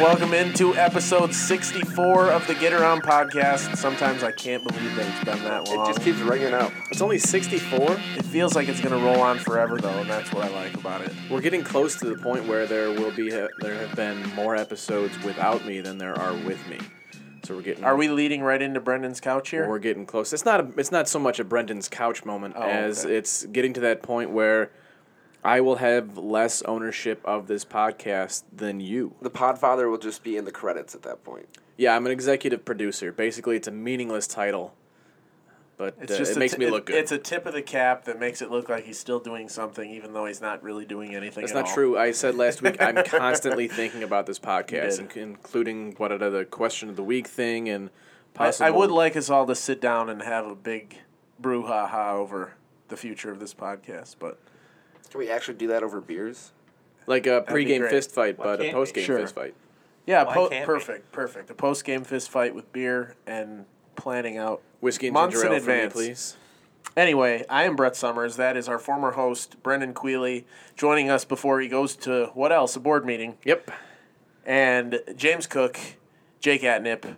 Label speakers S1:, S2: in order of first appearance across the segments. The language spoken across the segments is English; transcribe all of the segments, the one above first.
S1: welcome into episode 64 of the Get Around podcast. Sometimes I can't believe that it's been that long.
S2: It just keeps ringing out.
S3: It's only 64.
S1: It feels like it's going to roll on forever, though, and that's what I like about it.
S3: We're getting close to the point where there will be there have been more episodes without me than there are with me. So we're getting
S1: Are we leading right into Brendan's couch here?
S3: we're getting close. It's not a, it's not so much a Brendan's couch moment
S1: Oh,
S3: as
S1: okay.
S3: it's getting to that point where I will have less ownership of this podcast than you.
S2: The Podfather will just be in the credits at that point.
S3: Yeah, I'm an executive producer. Basically, it's a meaningless title, but
S1: It's
S3: uh,
S1: just
S3: it
S1: a
S3: makes
S1: t-
S3: me look good.
S1: It's a tip of the cap that makes it look like he's still doing something, even though he's not really doing anything.
S3: That's
S1: at
S3: not
S1: all.
S3: true. I said last week I'm constantly thinking about this podcast,
S1: did.
S3: inc- including what are the question of the week thing and
S1: I. I would like us all to sit down and have a big brouhaha over the future of this podcast, but
S2: Can we actually do that over beers?
S3: like a
S1: be
S3: pregame
S1: great.
S3: fist fight,
S4: Why
S3: but a
S4: can't we?
S3: postgame
S1: Sure.
S3: fist fight.
S1: yeah,
S4: Why
S1: po-
S4: can't we?
S1: perfect, perfect. A post game fist fight with beer and planning out
S3: Whiskey and
S1: Months
S3: ginger
S1: in
S3: ale for me,
S1: advance.
S3: please.
S1: Anyway, I am Brett Summers. That is our former host, Brendan Queeley, joining us before he goes to what else? A board meeting.
S3: Yep.
S1: And James Cook, Jake Atnip.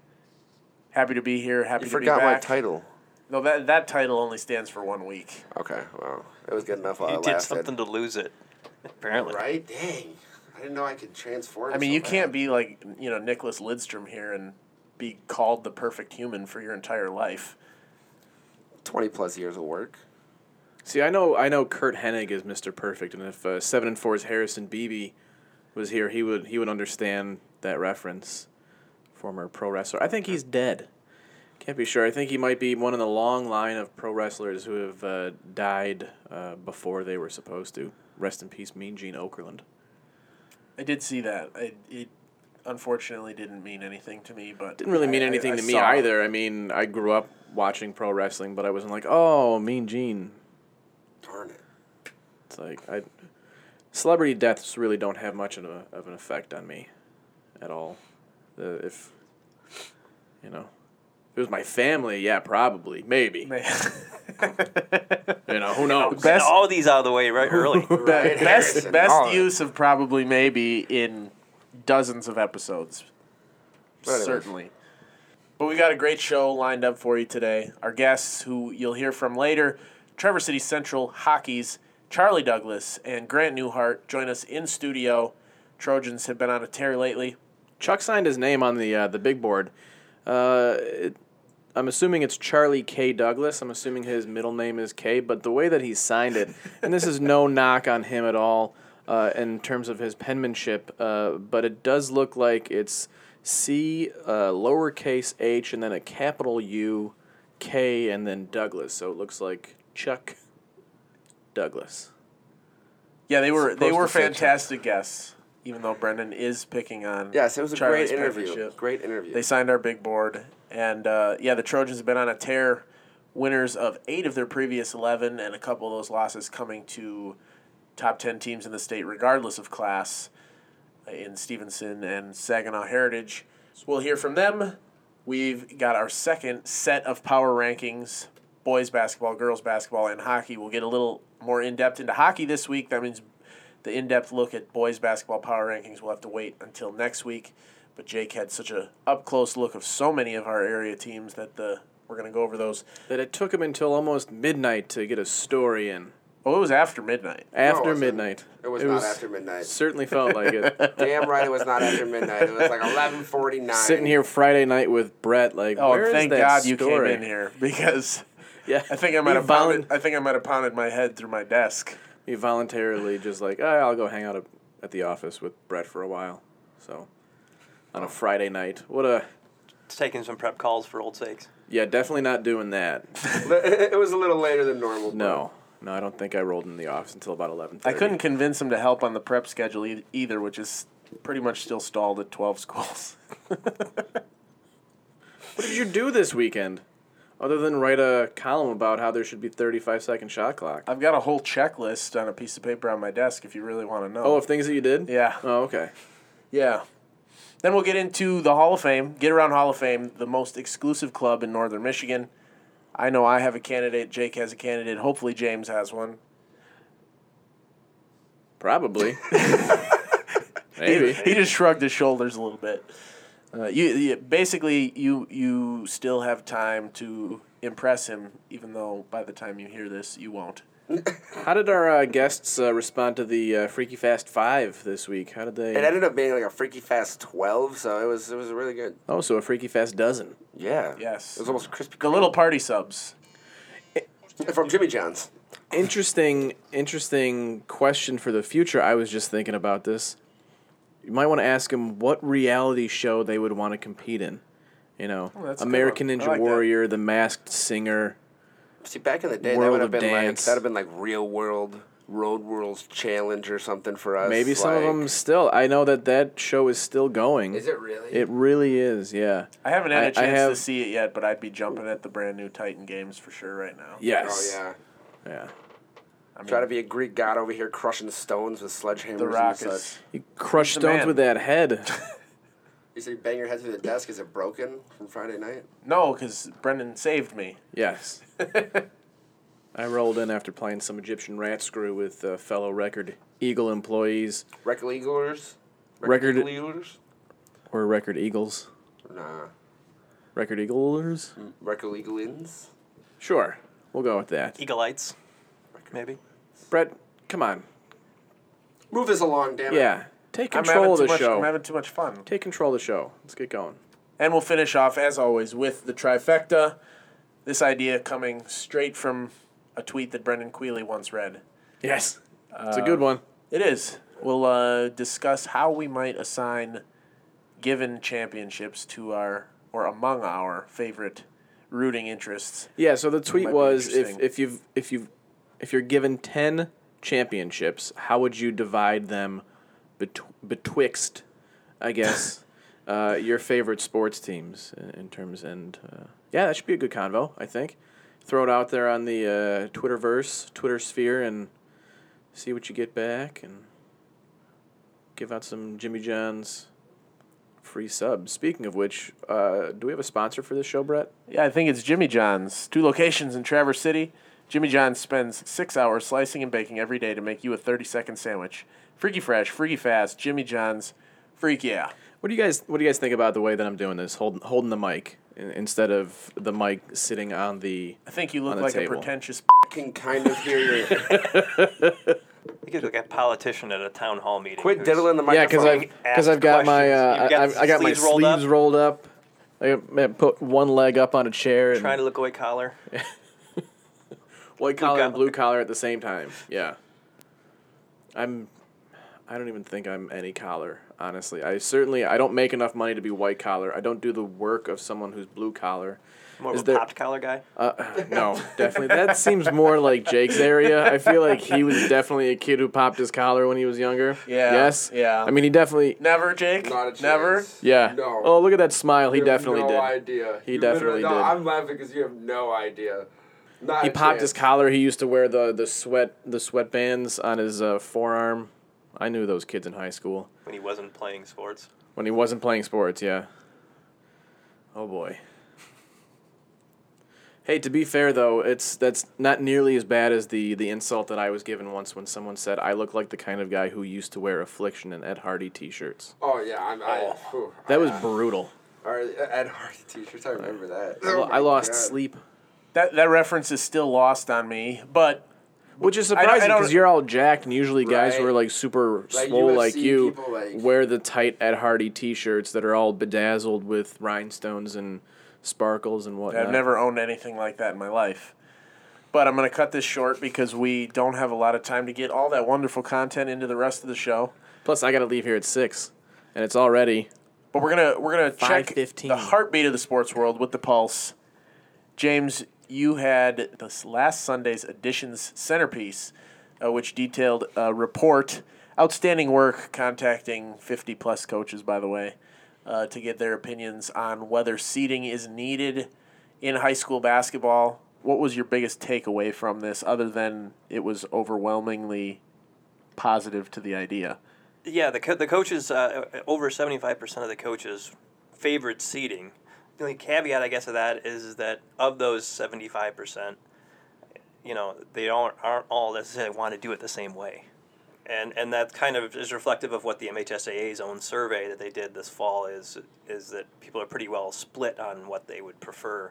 S1: Happy to be here. Happy
S2: You
S1: to be
S2: forgot my
S1: back.
S2: title.
S1: No, that that title only stands for one week.
S2: Okay, well, it was good enough while
S4: You
S2: it
S4: did
S2: lasted.
S4: something to lose it, apparently.
S2: Right? Dang. I didn't know I could transform.
S1: I mean,
S2: so
S1: you
S2: bad.
S1: can't be like you know Nicklas Lidstrom here and be called the perfect human for your entire life.
S2: 20 plus years of work.
S3: See, I know I know Curt Hennig is Mr. Perfect, and if uh, seven and four's Harrison Beebe was here, he would he would understand that reference. Former pro wrestler. I think he's dead. Can't be sure. I think he might be one in the long line of pro wrestlers who have uh, died uh, before they were supposed to. Rest in peace, Mean Gene Okerlund.
S1: I did see that. I, it unfortunately didn't mean anything to me, but
S3: Didn't really mean
S1: I- I-
S3: anything
S1: I
S3: to me
S1: saw it.
S3: either. I mean, I grew up watching pro wrestling, but I wasn't like, oh, Mean Gene.
S2: Darn it.
S3: It's like I, celebrity deaths really don't have much of, a, of an effect on me, at all. The if, you know, if it was my family, yeah, probably, maybe.
S1: Man.
S3: You know, who knows?
S1: Best-
S4: Get all these out of the way right early.
S2: Right,
S1: best best
S2: all
S1: use of probably maybe in dozens of episodes.
S2: But anyways.
S1: Certainly. But we got a great show lined up for you today. Our guests, who you'll hear from later, Traverse City Central Hockey's Charlie Douglass and Grant Neuhardt join us in studio. Trojans have been on a tear lately.
S3: Chuck signed his name on the uh, the big board. Uh, it, I'm assuming it's Charlie K. Douglass. I'm assuming his middle name is K. But the way that he signed it, and this is no knock on him at all uh, in terms of his penmanship, uh, but it does look like it's C, uh, lowercase h, and then a capital U, K, and then Douglass. So it looks like Chuck Douglass.
S1: Yeah, they were they were
S2: to say Chuck.
S1: fantastic guests. Even though Brendan is picking on
S2: Yes, it was a
S1: Charlie's
S2: great interview. Great interview.
S1: They signed our big board, and uh, yeah, the Trojans have been on a tear. Winners of eight of their previous eleven, and a couple of those losses coming to top ten teams in the state, regardless of class, uh, in Stevenson and Saginaw Heritage. So we'll hear from them. We've got our second set of power rankings: boys basketball, girls basketball, and hockey. We'll get a little more in depth into hockey this week. That means the in-depth look at boys basketball power rankings will have to wait until next week. But Jake had such a up close look of so many of our area teams that the we're gonna go over those.
S3: That it took him until almost midnight to get a story in.
S1: Oh, it was after midnight.
S3: After
S2: wasn't.
S3: midnight.
S2: it was not after midnight.
S3: Certainly felt like it.
S2: Damn right it was not after midnight. It was like 11:49.
S3: Sitting here Friday night with Brett, like,
S1: Oh,
S3: where is
S1: thank
S3: that
S1: God you came in here because
S3: Yeah,
S1: I think I might have
S3: volun-
S1: pounded. I think I might have pounded my head through my desk.
S3: Me voluntarily just like, ah, I'll go hang out at the office with Brett for a while. So, on a Friday night, what a
S4: taking some prep calls for old sakes.
S3: yeah, definitely not doing that.
S2: it was a little later than normal. but-
S3: No, no, I don't think I rolled in the office until about eleven.
S1: I couldn't convince him to help on the prep schedule e- either, which is pretty much still stalled at twelve schools.
S3: What did you do this weekend, other than write a column about how there should be thirty-five second shot clock?
S1: I've got a whole checklist on a piece of paper on my desk if you really want to know.
S3: Oh, of things that you did.
S1: yeah.
S3: Oh, okay.
S1: Yeah. Then we'll get into the Hall of Fame, Get Around Hall of Fame, the most exclusive club in Northern Michigan. I know I have a candidate. Jake has a candidate. Hopefully, James has one.
S3: Probably. Maybe.
S1: he just shrugged his shoulders a little bit. Uh, you, you basically you you still have time to impress him, even though by the time you hear this, you won't.
S3: How did our uh, guests uh, respond to the uh, Freaky Fast Five this week? How did they?
S2: It ended up being like a Freaky Fast 12, so it was it was really good.
S3: oh, so a Freaky Fast dozen.
S2: Yeah.
S1: Yes.
S2: It was almost crispy.
S1: The little party subs.
S2: from Jimmy John's.
S3: Interesting, interesting question for the future. I was just thinking about this. You might want to ask them what reality show they would want to compete in. You know,
S1: Oh, that's a good
S3: American Ninja
S1: like that.
S3: Warrior, The Masked Singer.
S2: See, back in the day, that would have
S3: of
S2: been like that would have been like Real World, Road Rules Challenge or something for us.
S3: Maybe some of them still. I know that that show is still going.
S2: Is it really?
S3: It really is. Yeah.
S1: I haven't had
S3: I-
S1: a
S3: I
S1: chance
S3: have-
S1: to see it yet, but I'd be jumping at the brand new Titan games for sure right now.
S3: Oh, yes.
S2: Oh yeah.
S3: Yeah.
S1: I mean,
S2: Try to be a Greek god over here, crushing stones with sledgehammers
S1: the Rock
S2: and
S1: is.
S2: such.
S3: You crush
S1: the
S3: stones
S1: man.
S3: with that head.
S2: You say you bang your head through the desk. Is it broken from Friday night?
S1: No, because Brendan saved me.
S3: yes. I rolled in after playing some Egyptian rat screw with uh, fellow Record Eagle employees
S2: Record Eaglers?
S3: Record-
S2: Eaglers?
S3: or Record Eagles.
S2: Nah.
S3: Record Eaglers?
S2: Record Eaglins?
S3: Sure. We'll go with that.
S4: Eagleites, maybe.
S3: Brett, come on.
S2: Move this along, damn it.
S3: Yeah. Take
S1: I'm
S3: control of
S1: too
S3: the
S1: much.
S3: show.
S1: I'm having too much fun.
S3: Take control of the show. Let's get going.
S1: And we'll finish off, as always, with the trifecta. This idea coming straight from a tweet that Brendan Queeley once read.
S3: Yes. It's a good one.
S1: It is. We'll uh, discuss how we might assign given championships to our, or among our, favorite rooting interests.
S3: Yeah, so the tweet
S1: might be
S3: was if,
S1: interesting.
S3: if you've if you've if you're given ten championships, how would you divide them bet- betwixt, I guess, uh, your favorite sports teams in, in terms and uh, yeah, that should be a good convo. I think. Throw it out there on the uh, Twitterverse, Twitter sphere, and see what you get back, and give out some Jimmy John's free subs. Speaking of which, uh, do we have a sponsor for this show, Brett?
S1: Yeah, I think it's Jimmy John's. Two locations in Traverse City. Jimmy John's spends six hours slicing and baking every day to make you a 30 second sandwich. Freaky fresh, freaky fast, Jimmy John's. Freak yeah.
S3: What do you guys What do you guys think about the way that I'm doing this, holding holding the mic instead of the mic sitting on the?
S1: I think you look like
S3: table.
S1: a pretentious.
S2: I can kind of hear your.
S4: You could look at a politician at a town hall meeting.
S2: Quit
S4: who's-
S2: diddling the
S3: Yeah,
S2: microphone.
S3: because I've because I've got my uh,
S4: got
S3: I, I got my
S4: sleeves rolled up?
S3: rolled up. I put one leg up on a chair and
S4: Trying to look white collar.
S3: white collar and blue collar at the same time. Yeah. I'm. I don't even think I'm any collar. Honestly, I certainly I don't make enough money to be white collar. I don't do the work of someone who's blue collar.
S4: More
S3: Is
S4: of a
S3: there-
S4: popped collar guy.
S3: Uh, no, definitely. That seems more like Jake's area. I feel like he was definitely a kid who popped his collar when he was younger.
S1: Yeah,
S3: Yes.
S1: yeah.
S3: I mean, he definitely.
S1: Never, Jake?
S2: Not a chance.
S1: Never?
S3: Yeah.
S2: No.
S3: Oh, look at that smile. He
S2: You have
S3: definitely
S2: no
S3: did.
S2: idea.
S3: He
S2: You
S3: definitely
S2: no,
S3: did.
S2: I'm laughing because you have no idea. Not
S3: He
S2: a
S3: popped his collar. He used to wear the the sweat the sweatbands on his uh, forearm. I knew those kids in high school
S4: when he wasn't playing sports.
S3: when he wasn't playing sports. Yeah. Oh boy. Hey, to be fair though, it's that's not nearly as bad as the the insult that I was given once when someone said I look like the kind of guy who used to wear Affliction and Ed Hardy T-shirts.
S2: Oh yeah, I'm. I, whew,
S3: That was brutal.
S2: Or Ed Hardy t-shirts. I remember that.
S3: I
S2: Oh
S3: I lost
S2: God.
S3: sleep,
S1: That, that reference is still lost on me, but
S3: which is
S1: I don't- I
S3: surprising because you're all jacked, and usually guys who are like super
S2: Like
S3: swole like you
S2: people, like-
S3: wear the tight Ed Hardy T-shirts that are all bedazzled with rhinestones and sparkles and whatnot.
S1: I've never owned anything like that in my life. But I'm going to cut this short because we don't have a lot of time to get all that wonderful content into the rest of the show.
S3: Plus, I got to leave here at six, and it's already
S1: But we're gonna we're gonna check
S3: 5:15.
S1: the heartbeat of the sports world with the pulse. James, you had this last Sunday's edition's centerpiece, uh, which detailed a report, outstanding work, contacting fifty plus coaches, by the way, uh, to get their opinions on whether seeding is needed in high school basketball. What was your biggest takeaway from this, other than it was overwhelmingly positive to the idea?
S4: Yeah, the co- the coaches uh, over seventy five percent of the coaches favored seeding. The only caveat, I guess, of that is that of those seventy five percent, you know, they aren't aren't all necessarily want to do it the same way. and and that kind of is reflective of what the MHSAA's own survey that they did this fall is is that people are pretty well split on what they would prefer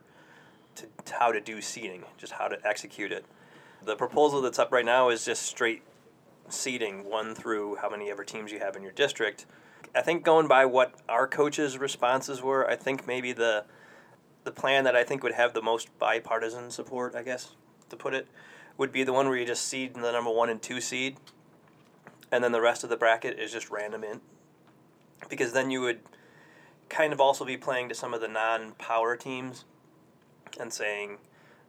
S4: to, to how to do seeding, just how to execute it. The proposal that's up right now is just straight seeding, one through how many ever teams you have in your district. I think going by what our coaches' responses were, I think maybe the the plan that I think would have the most bipartisan support, I guess, to put it, would be the one where you just seed the number one and two seed, and then the rest of the bracket is just random in. Because then you would kind of also be playing to some of the non power teams and saying,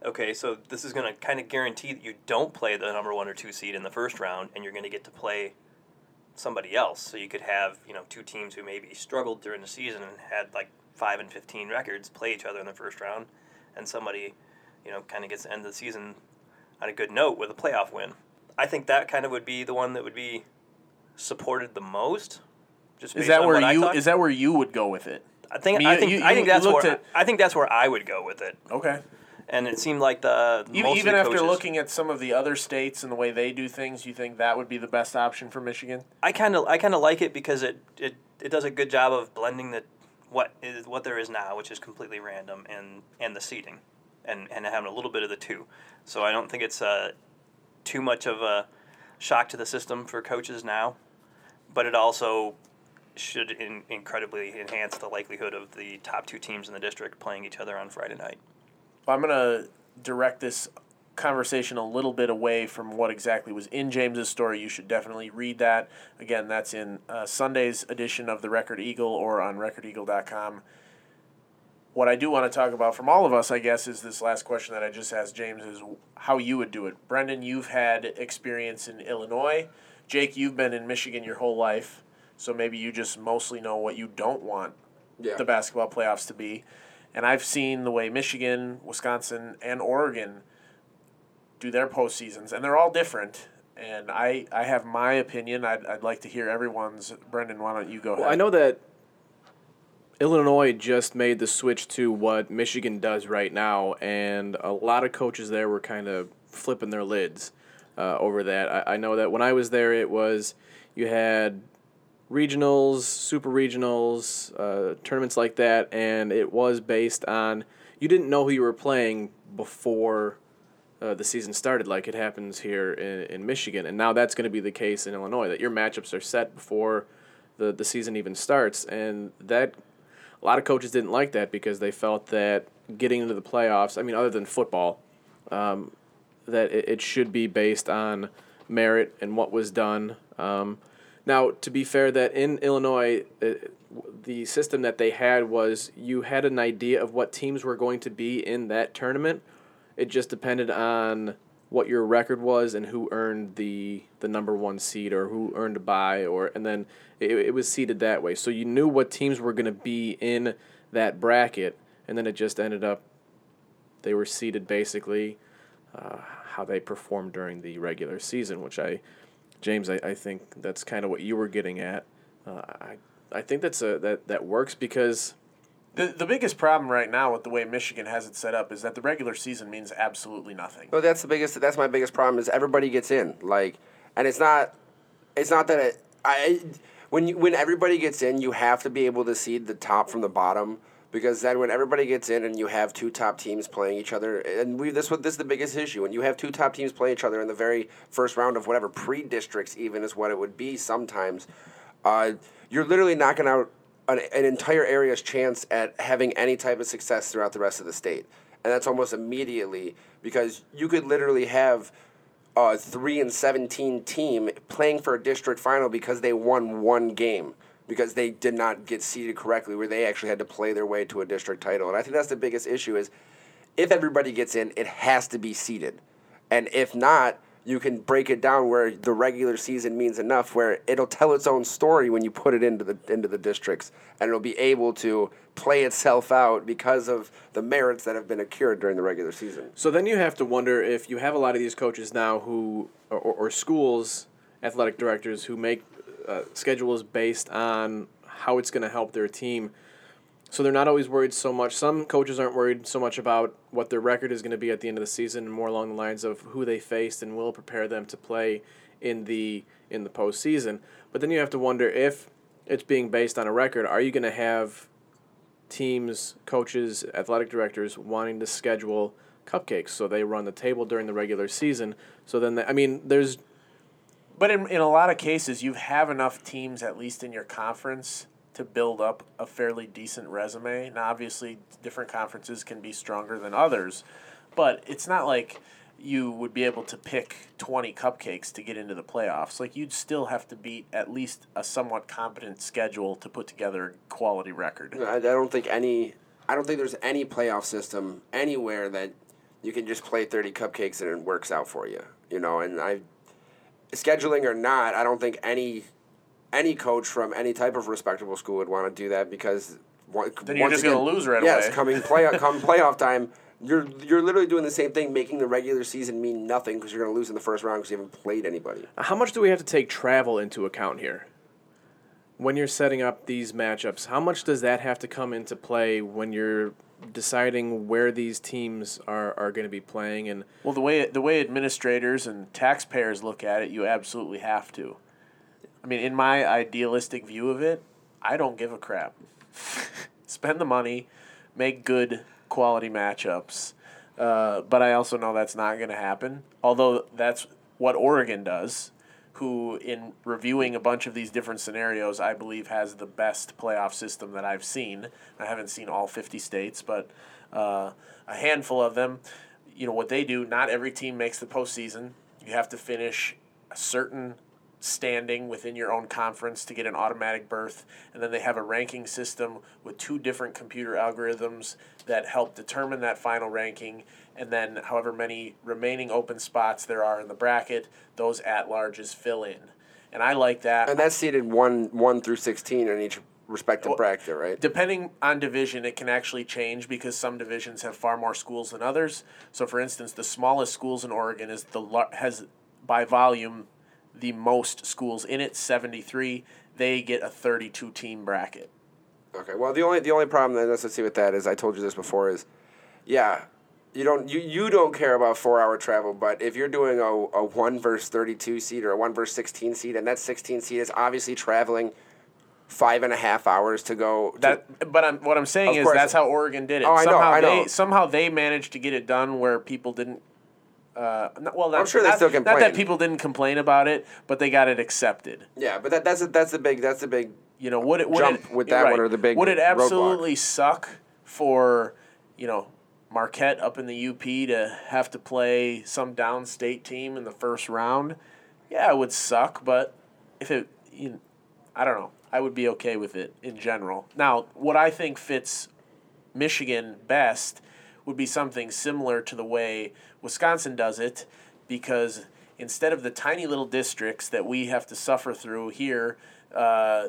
S4: okay, so this is going to kind of guarantee that you don't play the number one or two seed in the first round, and you're going to get to play somebody else. So you could have you know two teams who maybe struggled during the season and had like five and fifteen records play each other in the first round, and somebody you know kind of gets to end of the season on a good note with a playoff win. I think that kind of would be the one that would be supported the most. Just
S1: Is that where you is that where you would go with it?
S4: I think
S1: I mean,
S4: I
S1: you-
S4: think
S1: you-
S4: I think that's where
S1: at-
S4: I think that's where I would go with it.
S1: Okay.
S4: And it seemed like the
S1: Even,
S4: most of
S1: even
S4: the
S1: after
S4: coaches-
S1: looking at some of the other states and the way they do things, you think that would be the best option for Michigan?
S4: I kind of I kind of like it because it, it it does a good job of blending the what is what there is now, which is completely random, and and the seeding, and and having a little bit of the two. So I don't think it's uh, too much of a shock to the system for coaches now, but it also should in, incredibly enhance the likelihood of the top two teams in the district playing each other on Friday night.
S1: Well, I'm going to direct this conversation a little bit away from what exactly was in James's story. You should definitely read that. Again, that's in uh, Sunday's edition of the Record Eagle or on recordeagle.com. What I do want to talk about from all of us, I guess, is this last question that I just asked James is how you would do it. Brendan, you've had experience in Illinois. Jake, you've been in Michigan your whole life, so maybe you just mostly know what you don't want
S2: Yeah.
S1: the basketball playoffs to be. And I've seen the way Michigan, Wisconsin, and Oregon do their postseasons, and they're all different. And I, I have my opinion. I'd, I'd like to hear everyone's. Brendan, why don't you go ahead?
S3: Well, I know that Illinois just made the switch to what Michigan does right now, and a lot of coaches there were kind of flipping their lids uh, over that. I, I know that when I was there, it was you had regionals, super regionals, uh, tournaments like that, and it was based on you didn't know who you were playing before uh, the season started, like it happens here in, in Michigan, and now that's going to be the case in Illinois. That your matchups are set before the the season even starts, and that a lot of coaches didn't like that because they felt that getting into the playoffs, I mean, other than football, um, that it, it should be based on merit and what was done. Um, now, to be fair, that in Illinois, uh, the system that they had was you had an idea of what teams were going to be in that tournament. It just depended on what your record was and who earned the the number one seed or who earned a bye or and then it, it was seeded that way. So you knew what teams were going to be in that bracket, and then it just ended up they were seeded basically uh, how they performed during the regular season, which I, James, I, I think that's kind of what you were getting at. Uh, I I think that's a that that works because
S1: the, the biggest problem right now with the way Michigan has it set up is that the regular season means absolutely nothing.
S2: Well, that's the biggest. That's my biggest problem is everybody gets in. Like, and it's not. It's not that it, I. When you when everybody gets in, you have to be able to see the top from the bottom because then when everybody gets in and you have two top teams playing each other, and we this what this is the biggest issue. When you have two top teams playing each other in the very first round of whatever pre districts, even is what it would be sometimes. Uh, you're literally knocking out an, an entire area's chance at having any type of success throughout the rest of the state. And that's almost immediately because you could literally have a 3 and 17 team playing for a district final because they won one game because they did not get seeded correctly where they actually had to play their way to a district title. And I think that's the biggest issue is if everybody gets in, it has to be seeded. And if not, you can break it down where the regular season means enough where it'll tell its own story when you put it into the into the districts and it'll be able to play itself out because of the merits that have been accrued during the regular season.
S3: So then you have to wonder if you have a lot of these coaches now who, or, or schools, athletic directors who make uh, schedules based on how it's going to help their team. So they're not always worried so much. Some coaches aren't worried so much about what their record is going to be at the end of the season, more along the lines of who they faced and will prepare them to play in the in the postseason. But then you have to wonder if it's being based on a record. Are you going to have teams, coaches, athletic directors wanting to schedule cupcakes so they run the table during the regular season? So then, they, I mean, there's
S1: But in, in a lot of cases, you have enough teams, at least in your conference, to build up a fairly decent resume. Now, obviously, different conferences can be stronger than others, but it's not like you would be able to pick 20 cupcakes to get into the playoffs. Like, you'd still have to beat at least a somewhat competent schedule to put together a quality record.
S2: I, don't think any. I don't think there's any playoff system anywhere that you can just play thirty cupcakes and it works out for you. You know, and I, scheduling or not, I don't think any, any coach from any type of respectable school would want to do that because. One,
S1: Then you're
S2: once
S1: just gonna lose right
S2: yes,
S1: away.
S2: Yes, coming play come playoff time, you're you're literally doing the same thing, making the regular season mean nothing because you're gonna lose in the first round because you haven't played anybody.
S3: How much do we have to take travel into account here? When you're setting up these matchups, how much does that have to come into play when you're deciding where these teams are, are going to be playing? And
S1: Well, the way the way administrators and taxpayers look at it, you absolutely have to. I mean, in my idealistic view of it, I don't give a crap. Spend the money, make good quality matchups. Uh, but I also know that's not going to happen. Although that's what Oregon does, who, in reviewing a bunch of these different scenarios, I believe has the best playoff system that I've seen. I haven't seen all 50 states, but uh, a handful of them. You know, what they do, not every team makes the postseason. You have to finish a certain standing within your own conference to get an automatic berth. And then they have a ranking system with two different computer algorithms that help determine that final ranking. And then, however many remaining open spots there are in the bracket, those at larges fill in. And I like that.
S2: And that's seeded one one through sixteen in each respective
S1: Well,
S2: bracket, right?
S1: Depending on division, it can actually change because some divisions have far more schools than others. So, for instance, the smallest schools in Oregon is the has by volume the most schools in it, seventy three. They get a thirty two team bracket.
S2: Okay. Well, the only the only problem that let's see with that is I told you this before is, yeah, you don't you, you don't care about four hour travel, but if you're doing a, a one verse thirty two seed or a one verse sixteen seed, and that sixteen seed is obviously traveling five and a half hours to go. To,
S1: That, but I'm, what I'm saying is
S2: course.
S1: that's how Oregon did it.
S2: Oh, I know,
S1: somehow
S2: I know.
S1: they somehow they managed to get it done where people didn't. Uh, not, well, not,
S2: I'm sure they
S1: not,
S2: still
S1: Not that people didn't complain about it, but they got it accepted.
S2: yeah, but that, that's a, that's the big that's the big.
S1: You know, would it would
S2: Jump
S1: it,
S2: with that
S1: right.
S2: one or the big
S1: Would it
S2: roadblock?
S1: absolutely suck for you know Marquette up in the UP to have to play some downstate team in the first round? Yeah, it would suck, but if it, you, I don't know, I would be okay with it in general. Now, what I think fits Michigan best would be something similar to the way Wisconsin does it, because instead of the tiny little districts that we have to suffer through here, uh,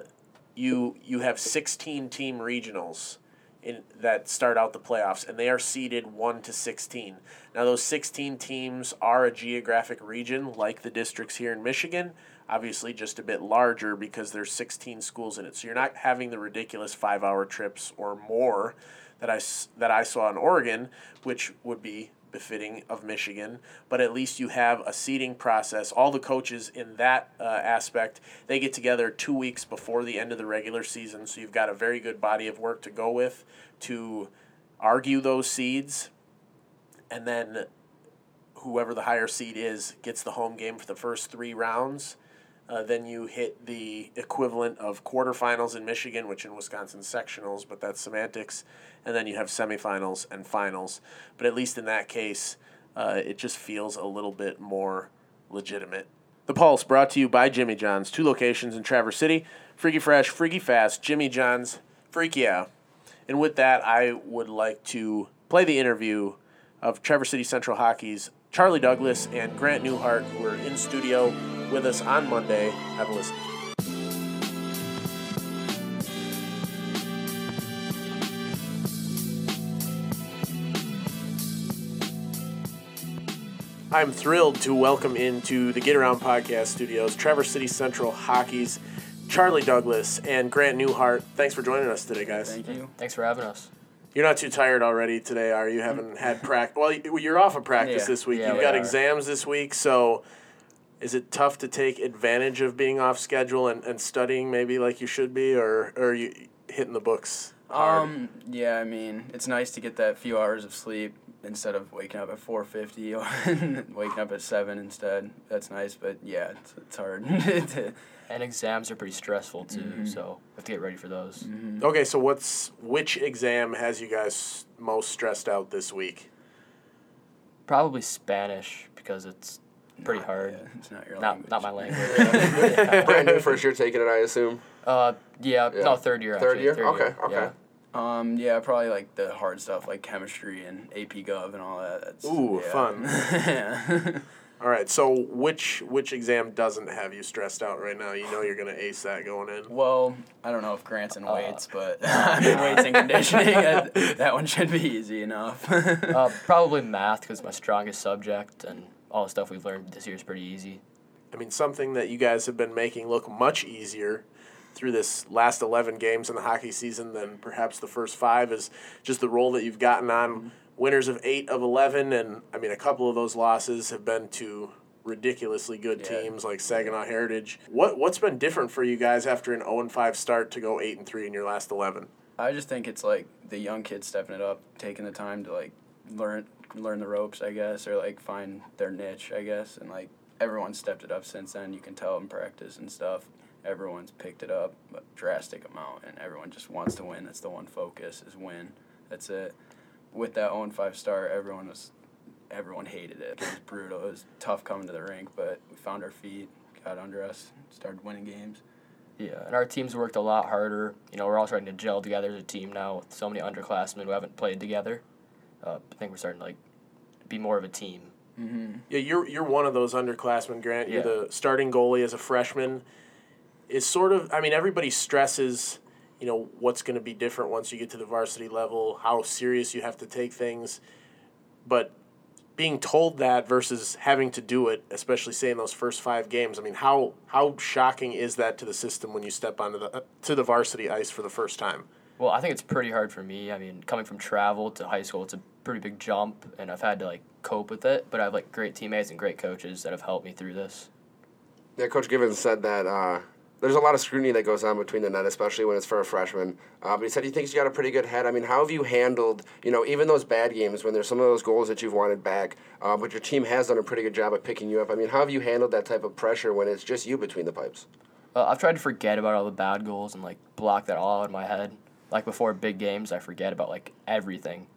S1: you you have sixteen team regionals in that start out the playoffs, and they are seeded one to sixteen. Now those sixteen teams are a geographic region like the districts here in Michigan. Obviously, just a bit larger because there's 16 schools in it. So you're not having the ridiculous five-hour trips or more that I, that I saw in Oregon, which would be befitting of Michigan. But at least you have a seeding process. All the coaches in that uh, aspect, they get together two weeks before the end of the regular season. So you've got a very good body of work to go with to argue those seeds. And then whoever the higher seed is gets the home game for the first three rounds. Uh, then you hit the equivalent of quarterfinals in Michigan, which in Wisconsin sectionals, but that's semantics. And then you have semifinals and finals. But at least in that case, uh, it just feels a little bit more legitimate. The Pulse brought to you by Jimmy John's, two locations in Traverse City Freaky Fresh, Freaky Fast, Jimmy John's, Freak Yeah. And with that, I would like to play the interview of Traverse City Central Hockey's Charlie Douglass and Grant Neuhardt, who are in studio with us on Monday. Have a listen. I'm thrilled to welcome into the Get Around Podcast studios Traverse City Central Hockey's Charlie Douglass and Grant Neuhardt. Thanks for joining us today, guys.
S5: Thank you. Thanks for having us.
S1: You're not too tired already today, are you? Haven't had practice. Well, you- you're off of practice
S5: Yeah.
S1: this week.
S5: Yeah,
S1: You've
S5: we
S1: got
S5: are.
S1: exams this week, so is it tough to take advantage of being off schedule and, and studying maybe like you should be, or, or are you hitting the books hard?
S5: Um, yeah, I mean, it's nice to get that few hours of sleep instead of waking up at 4.50 or waking up at 7 instead. That's nice, but yeah, it's, it's hard.
S6: And exams are pretty stressful too,
S5: Mm-hmm.
S6: so we have to get ready for those.
S1: Okay, so what's which exam has you guys most stressed out this week?
S6: Probably Spanish because it's pretty hard.
S5: yeah, it's not your
S6: Not
S5: language.
S6: not my language.
S2: Brand new first year taking it, I assume.
S6: uh, yeah,
S2: Yeah.
S6: no, third year.
S2: Third
S6: actually,
S2: year?
S6: Third
S2: Okay,
S6: year.
S2: okay.
S6: Yeah.
S5: Um, yeah, probably like the hard stuff like chemistry and AP Gov and all that. That's,
S1: Ooh,
S5: yeah.
S1: fun.
S5: yeah.
S1: All right, so which which exam doesn't have you stressed out right now? You know you're gonna ace that going in.
S5: well, I don't know if Grant's in
S6: Uh,
S5: but I'm in weights and conditioning. that, that one should be easy enough.
S6: Uh, probably math because my strongest subject and all the stuff we've learned this year is pretty easy.
S1: I mean, something that you guys have been making look much easier through this last 11 games in the hockey season than perhaps the first five is just the role that you've gotten on. Mm-hmm. Winners of eight of 11, and I mean, a couple of those losses have been to ridiculously good
S5: Yeah.
S1: teams like Saginaw Heritage. What what's been different for you guys after an 0 and 5 start to go 8 and 3 in your last 11?
S5: I just think it's like the young kids stepping it up, taking the time to like learn learn the ropes, I guess, or like find their niche, I guess, and like everyone's stepped it up since then. You can tell in practice and stuff. Everyone's picked it up a drastic amount, and everyone just wants to win. That's the one focus is win. That's it. With that 0 5 star, everyone was everyone hated it. It was brutal. It was tough coming to the rink, but we found our feet, got under us, started winning games.
S6: Yeah, and our team's worked a lot harder. You know, we're all starting to gel together as a team now with so many underclassmen who haven't played together. Uh, I think we're starting to like be more of a team.
S1: Yeah, you're you're one of those underclassmen, Grant. You're
S6: Yeah.
S1: the starting goalie as a freshman. Is sort of I mean everybody stresses, you know, what's going to be different once you get to the varsity level, how serious you have to take things. But being told that versus having to do it, especially say in those first 5 games, I mean, how how shocking is that to the system when you step onto the uh, to the varsity ice for the first time?
S6: Well, I think it's pretty hard for me. I mean, coming from travel to high school, it's a pretty big jump, and I've had to like cope with it. But I have like great teammates and great coaches that have helped me through this.
S2: Yeah, Coach Givens said that uh, there's a lot of scrutiny that goes on between the net, especially when it's for a freshman. Uh, but he said he thinks you got a pretty good head. I mean, how have you handled, you know, even those bad games when there's some of those goals that you've wanted back, uh, but your team has done a pretty good job of picking you up? I mean, how have you handled that type of pressure when it's just you between the pipes?
S6: Uh, I've tried to forget about all the bad goals and like block that all out in my head. Like before big games, I forget about like everything,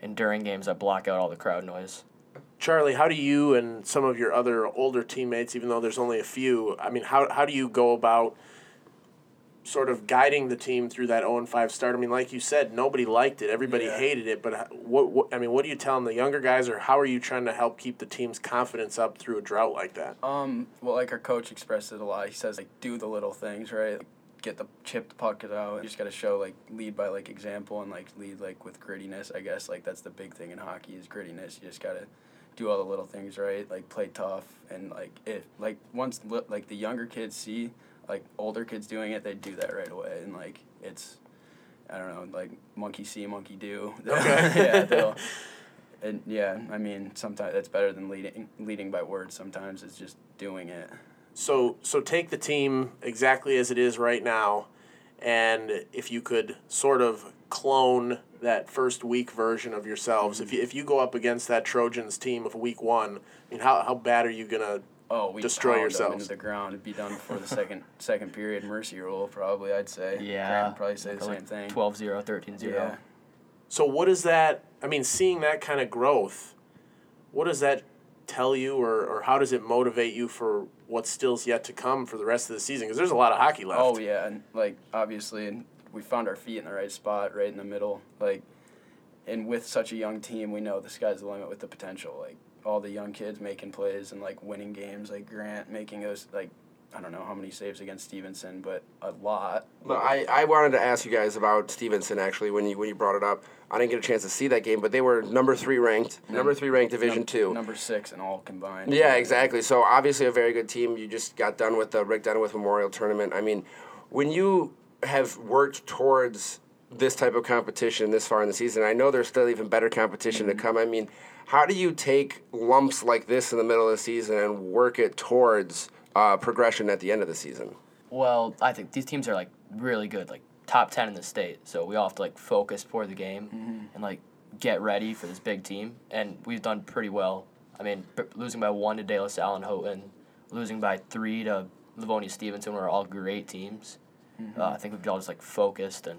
S6: and during games, I block out all the crowd noise.
S1: Charlie, how do you and some of your other older teammates, even though there's only a few, I mean, how, how do you go about sort of guiding the team through that 0 5 start? I mean, like you said, nobody liked it, everybody
S5: Yeah.
S1: hated it, but what, what, I mean, what are you telling the younger guys, or how are you trying to help keep the team's confidence up through a drought like that?
S5: Um, well, like our coach expressed it a lot. He says like do the little things, right? Get the chip the puck out. You just got to show like lead by like example and like lead like with grittiness. I guess like that's the big thing in hockey is grittiness. You just got to do all the little things right, like play tough and like if like once li- like the younger kids see like older kids doing it, they do that right away and like it's I don't know like monkey see monkey do.
S1: Okay.
S5: yeah, they'll. And yeah, I mean, sometimes that's better than leading leading by words. Sometimes it's just doing it.
S1: So, so take the team exactly as it is right now, and if you could sort of clone that first week version of yourselves, if you, if you go up against that Trojans team of week one, I mean, how, how bad are you gonna
S5: Oh, we
S1: Destroy
S5: pound 'em
S1: yourselves.
S5: into the ground. It'd be done before the second second period. Mercy rule, probably. I'd say.
S6: Yeah,
S5: Grant would probably say the
S6: like
S5: same thing.
S6: 12-0, 13-0.
S5: Yeah.
S1: So what is that? I mean, seeing that kind of growth, what does that tell you, or, or how does it motivate you for what still's yet to come for the rest of the season? Because there's a lot of hockey left.
S5: Oh yeah, and like obviously we found our feet in the right spot, right in the middle. Like, and with such a young team, we know the sky's the limit with the potential. Like all the young kids making plays and like winning games. Like Grant making those like I don't know how many saves against Stevenson, but a lot.
S2: But I, I wanted to ask you guys about Stevenson actually when you when you brought it up. I didn't get a chance to see that game, but they were number three ranked, mm-hmm. number three ranked Division
S5: Num-
S2: Two.
S5: number six, and all combined.
S2: Yeah, exactly. So obviously a very good team. You just got done with the Rick Dunaway Memorial Tournament. I mean, when you have worked towards this type of competition this far in the season. I know there's still even better competition to mm-hmm. come. I mean, how do you take lumps like this in the middle of the season and work it towards uh, progression at the end of the season?
S6: Well, I think these teams are like really good, like top ten in the state. So we all have to like focus for the game and like get ready for this big team. And we've done pretty well. I mean, b- losing by one to De La Salle and Houghton, losing by three to Livonia Stevenson were all great teams. Uh, I think we've all just like focused, and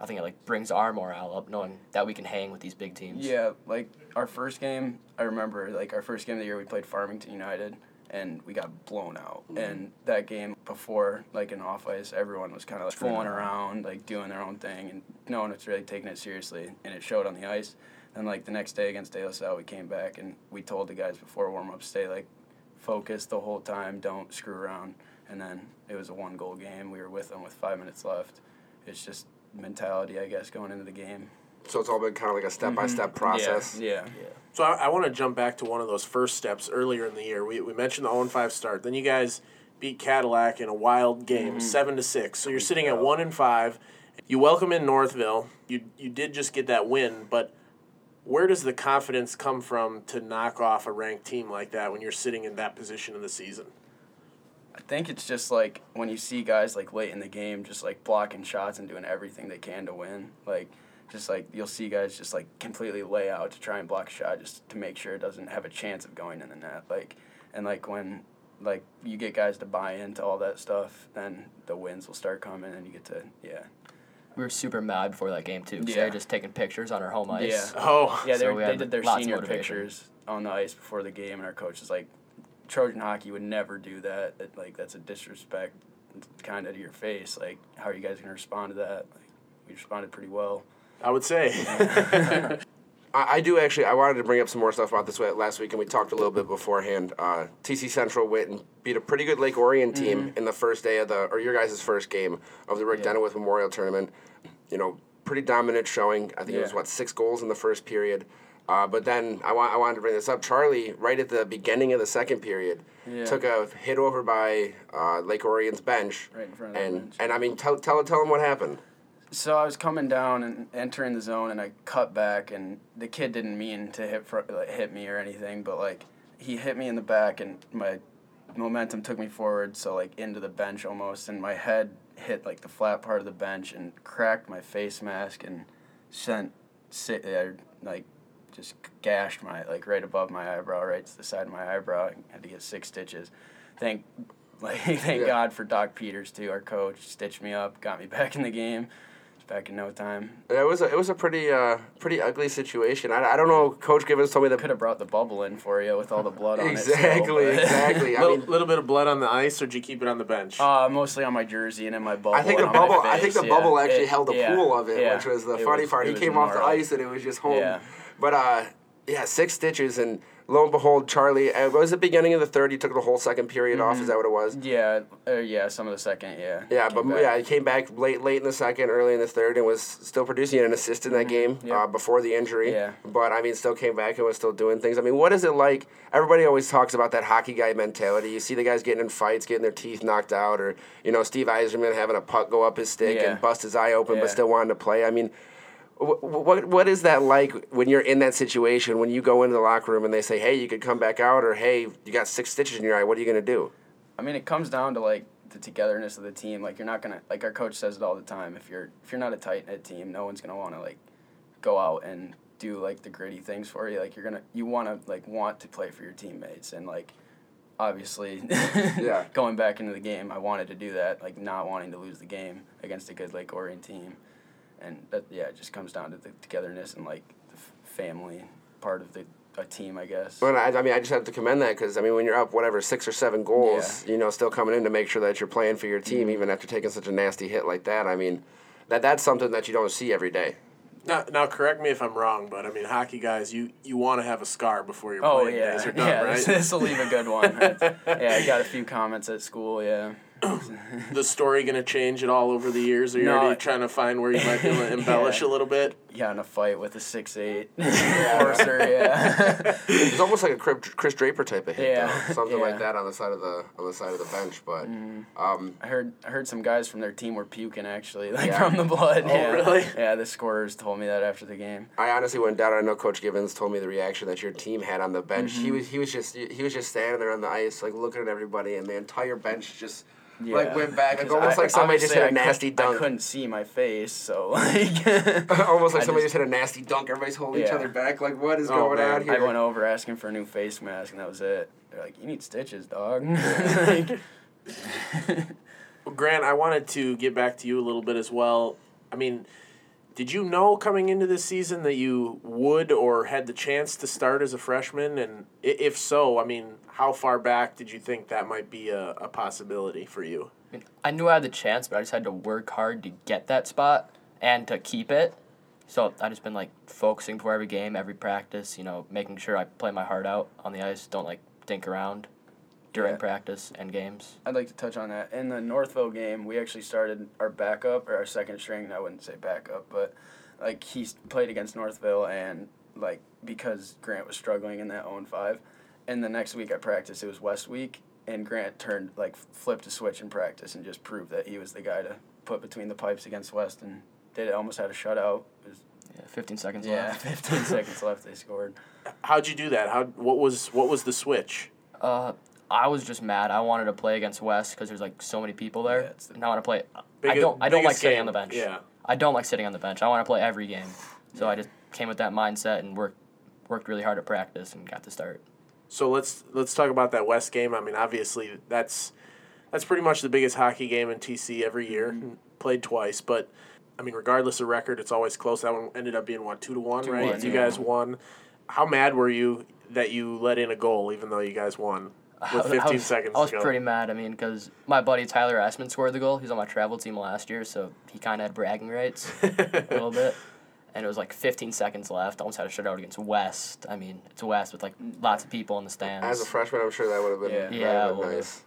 S6: I think it like brings our morale up knowing that we can hang with these big teams.
S5: Yeah, like our first game, I remember like our first game of the year we played Farmington United and we got blown out. Mm-hmm. And that game before, like in off ice, everyone was kind of like fooling around, like doing their own thing, and no one was really taking it seriously. And it showed on the ice. And like the next day against De La Salle, we came back and we told the guys before warm up, stay like focused the whole time, don't screw around. And then it was a one goal game. We were with them with five minutes left. It's just mentality, I guess, going into the game.
S2: So it's all been kind of like a step by step process.
S5: Yeah. yeah.
S1: So I, I want to jump back to one of those first steps earlier in the year. We, we mentioned the 0 5 start. Then you guys beat Cadillac in a wild game, mm-hmm. seven to six. So you're sitting at one and five. You welcome in Northville. You you did just get that win, but where does the confidence come from to knock off a ranked team like that when you're sitting in that position in the season?
S5: I think it's just like when you see guys like late in the game just like blocking shots and doing everything they can to win. Like just like you'll see guys just like completely lay out to try and block a shot just to make sure it doesn't have a chance of going in the net. Like and like when like you get guys to buy into all that stuff, then the wins will start coming and you get to yeah.
S6: We were super mad before that game too. 'cause They
S5: Yeah.
S6: were just taking pictures on our home ice.
S5: Yeah.
S1: Oh,
S5: Yeah, they,
S6: So
S5: were,
S6: we
S5: they did their senior pictures on the ice before the game, and our coach was like, "Trojan hockey would never do that. It, like that's a disrespect, kind of to your face. Like, how are you guys gonna respond to that? Like, we responded pretty well.
S1: I would say.
S2: I, I do actually. I wanted to bring up some more stuff about this last week, and we talked a little bit beforehand. Uh, TC Central went and beat a pretty good Lake Orion team in the first day of the, or your guys' first game of the Rick
S5: Yeah.
S2: Denowith Memorial Tournament. You know, pretty dominant showing. I think it was what six goals in the first period. Uh, but then I, wa- I wanted to bring this up. Charlie, right at the beginning of the second period,
S5: Yeah.
S2: took a hit over by uh, Lake Orion's bench,
S5: Right in front of the
S2: and
S5: bench.
S2: and I mean, tell tell tell him what happened.
S5: So I was coming down and entering the zone, and I cut back, and the kid didn't mean to hit fr- like, hit me or anything, but like he hit me in the back, and my momentum took me forward, so like into the bench almost, and my head hit like the flat part of the bench and cracked my face mask and sent si- uh, like just gashed my like right above my eyebrow, right to the side of my eyebrow. I had to get six stitches. Thank like thank
S2: Yeah.
S5: God for Doc Peters too, our coach, stitched me up, got me back in the game. It's back in no time.
S2: It was a, it was a pretty uh, pretty ugly situation. I, I don't know. Coach Gibbons told me that
S5: Could have brought the bubble in for you with all the blood on it.
S2: Exactly,
S5: still, but-
S2: exactly. I
S1: little,
S2: mean,
S1: little bit of blood on the ice, or did you keep it on the bench?
S5: Uh, mostly on my jersey and in my bubble.
S2: I think the
S5: and on
S2: bubble. I think the
S5: yeah.
S2: bubble actually
S5: It-
S2: held a
S5: yeah,
S2: pool of it,
S5: yeah.
S2: which was the
S5: It
S2: funny
S5: was-
S2: part. He
S5: was
S2: came off the ice and it was just home.
S5: Yeah.
S2: But uh, yeah, six stitches, and lo and behold, Charlie. Uh, was the beginning of the third? He took the whole second period off. Is that what it was?
S5: Yeah, uh, yeah, some of the second, yeah.
S2: Yeah, but
S5: back.
S2: yeah, he came back late, late in the second, early in the third, and was still producing an assist in that game
S5: Yep.
S2: uh, before the injury.
S5: Yeah.
S2: But I mean, still came back and was still doing things. I mean, what is it like? Everybody always talks about that hockey guy mentality. You see the guys getting in fights, getting their teeth knocked out, or you know, Steve Yzerman having a puck go up his stick
S5: Yeah.
S2: and bust his eye open, but still wanting to play. I mean. Wh- What what is that like when you're in that situation? When you go into the locker room and they say, "Hey, you could come back out," or "Hey, you got six stitches in your eye. What are you gonna do?"
S5: I mean, it comes down to like the togetherness of the team. Like you're not gonna like our coach says it all the time. If you're if you're not a tight knit team, no one's gonna want to like go out and do like the gritty things for you. Like you're gonna you want to like want to play for your teammates and like obviously
S2: Yeah.
S5: going back into the game, I wanted to do that. Like not wanting to lose the game against a good Lake Orion team, and that yeah, it just comes down to the togetherness and like the f- family part of the a team, I guess.
S2: Well, I, I mean, I just have to commend that because I mean, when you're up whatever six or seven goals, you know, still coming in to make sure that you're playing for your team,
S5: Mm-hmm.
S2: even after taking such a nasty hit like that. I mean, that that's something that you don't see every day.
S1: Now, now, correct me if I'm wrong, but I mean, hockey guys, you, you want to have a scar before your
S5: Oh
S1: playing
S5: yeah,
S1: days are done,
S5: yeah.
S1: right?
S5: This will leave a good one. yeah, I got a few comments at school. Yeah.
S1: the story going to change at all over the years? Are you
S5: No.
S1: already trying to find where you might be able to embellish
S5: Yeah.
S1: a little bit?
S5: Yeah, in a fight with a six eight enforcer. Yeah.
S2: It's almost like a Chris Draper type of hit,
S5: Yeah,
S2: though. something like that on the side of the on the side of the bench. But um,
S5: I heard I heard some guys from their team were puking actually, like
S2: Yeah.
S5: from the blood.
S1: Oh,
S5: yeah.
S1: really?
S5: Yeah, the scorers told me that after the game.
S2: I honestly went down. I know Coach Gibbons told me the reaction that your team had on the bench. He was he was just he was just standing there on the ice, like looking at everybody, and the entire bench just like went back, like
S5: 'Cause
S2: almost
S5: I-
S2: like somebody just hit a
S5: I
S2: nasty
S5: I
S2: dunk.
S5: couldn't see my face, so like.
S2: almost like
S5: I
S2: somebody
S5: just-
S2: just hit a nasty dunk. Everybody's holding each other back. Like what is
S1: Oh,
S2: going
S1: man.
S2: on here?
S5: I went over asking for a new face mask, and that was it. They're like, "You need stitches, dog." like,
S1: Well, Grant, I wanted to get back to you a little bit as well. I mean, did you know coming into this season that you would or had the chance to start as a freshman? And if so, I mean, how far back did you think that might be a, a possibility for you?
S6: I, mean, I knew I had the chance, but I just had to work hard to get that spot and to keep it. So I just been like focusing for every game, every practice. You know, making sure I play my heart out on the ice. Don't like dink around during
S5: Yeah.
S6: practice and games.
S5: I'd like to touch on that. In the Northville game, we actually started our backup or our second string. I wouldn't say backup, but like he played against Northville, and like because Grant was struggling in that 0 5. And the next week at practice, it was West week, and Grant turned like flipped a switch in practice and just proved that he was the guy to put between the pipes against West, and they almost had a shutout. It was,
S6: Yeah, 15 seconds
S5: yeah,
S6: left.
S5: 15 seconds left. They scored.
S1: How'd you do that? How what was what was the switch?
S6: Uh, I was just mad. I wanted to play against West because there's like so many people there.
S5: Yeah, the-
S6: and I want to play. I don't. I don't like sitting
S1: game,
S6: on the bench.
S1: Yeah.
S6: I don't like sitting on the bench. I want to play every game. So I just came with that mindset and worked worked really hard at practice and got to start.
S1: So let's let's talk about that West game. I mean, obviously that's that's pretty much the biggest hockey game in TC every year. Mm-hmm. Played twice, but I mean, regardless of record, it's always close. That one ended up being what two to one,
S5: Two
S1: right?
S5: one,
S1: you
S5: yeah.
S1: guys won. How mad were you that you let in a goal, even though you guys won with
S6: I
S1: 15
S6: was,
S1: seconds
S6: I was
S1: go?
S6: pretty mad. I mean, because my buddy Tyler Assman scored the goal. He's on my travel team last year, so he kind of had bragging rights a little bit. And it was like 15 seconds left. I almost had a shutout against West. I mean, it's West with like lots of people in the stands.
S2: As a freshman, I'm sure that would have been
S5: Yeah.
S6: Yeah,
S2: been
S6: it would've.
S2: nice.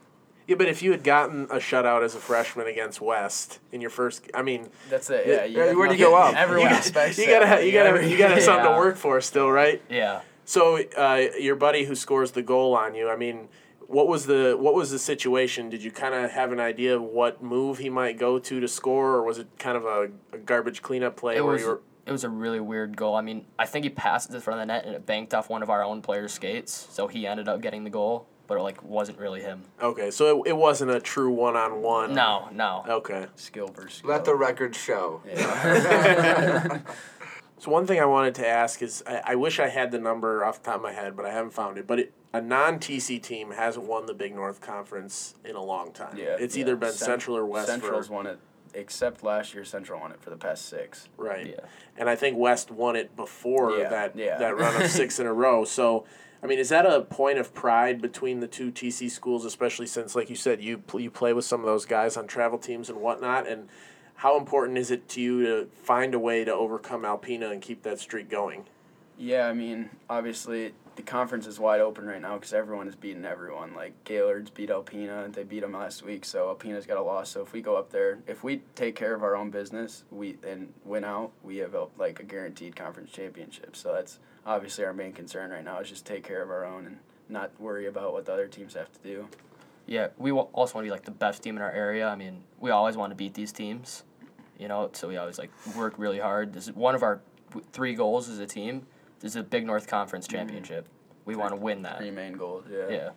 S1: Yeah, but if you had gotten a shutout as a freshman against West in your first, I mean,
S5: That's it. Yeah.
S2: Yeah,
S5: have
S2: where do you go up?
S5: Everyone
S1: you,
S5: expects
S1: you gotta ha-
S5: like,
S1: you gotta
S5: every-
S1: you gotta have something to work for still, right?
S6: yeah.
S1: So uh, your buddy who scores the goal on you, I mean, what was the what was the situation? Did you kind of have an idea of what move he might go to to score, or was it kind of a, a garbage cleanup play
S6: It
S1: where
S6: was
S1: you were?
S6: it was a really weird goal. I mean, I think he passed it in front of the net and it banked off one of our own players' skates, so he ended up getting the goal, but it like wasn't really him.
S1: Okay, so it, it wasn't a true one on one.
S6: No, no.
S1: Okay.
S5: Skill versus skill.
S2: Let the record show.
S5: Yeah.
S1: So one thing I wanted to ask is, I, I wish I had the number off the top of my head, but I haven't found it. But it, a non TC team hasn't won the Big North Conference in a long time.
S5: yeah.
S1: it's
S5: yeah.
S1: either been
S5: Cent-
S1: Central or West.
S5: Central's
S1: for,
S5: won it, except last year. Central won it for the past six.
S1: Right.
S6: Yeah.
S1: And I think West won it before
S5: Yeah,
S1: that
S5: yeah.
S1: that run of six in a row. So, I mean, is that a point of pride between the two TC schools, especially since, like you said, you you play with some of those guys on travel teams and whatnot? And how important is it to you to find a way to overcome Alpena and keep that streak going?
S5: Yeah, I mean, obviously the conference is wide open right now because everyone is beating everyone. Like Gaylord's beat Alpena, they beat them last week, so Alpena's got a loss. So if we go up there, if we take care of our own business, we and win out, we have a, like a guaranteed conference championship. So that's obviously our main concern right now is just take care of our own and not worry about what the other teams have to do.
S6: Yeah, we also want to be like the best team in our area. I mean, we always want to beat these teams, you know. So we always like work really hard. This is one of our three goals as a team. This is a Big North Conference championship. We want to win that.
S5: Three main goals. Yeah.
S6: Yeah.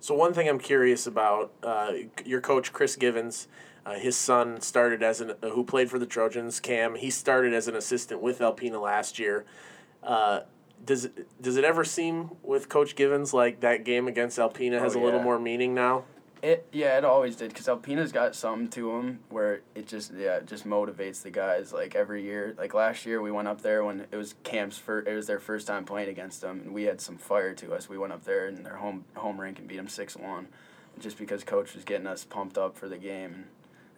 S1: So one thing I'm curious about, uh, your coach Chris Givens, uh, his son started as an uh, who played for the Trojans. Cam, he started as an assistant with Alpena last year. Uh, does it, does it ever seem with Coach Givens like that game against Alpena has
S5: Oh,
S1: a little more meaning now?
S5: It yeah, it always did because Alpena's got something to them where it just yeah it just motivates the guys like every year. Like last year we went up there when it was Camp's first it was their first time playing against them and we had some fire to us. We went up there in their home home rink and beat them six one, just because coach was getting us pumped up for the game and,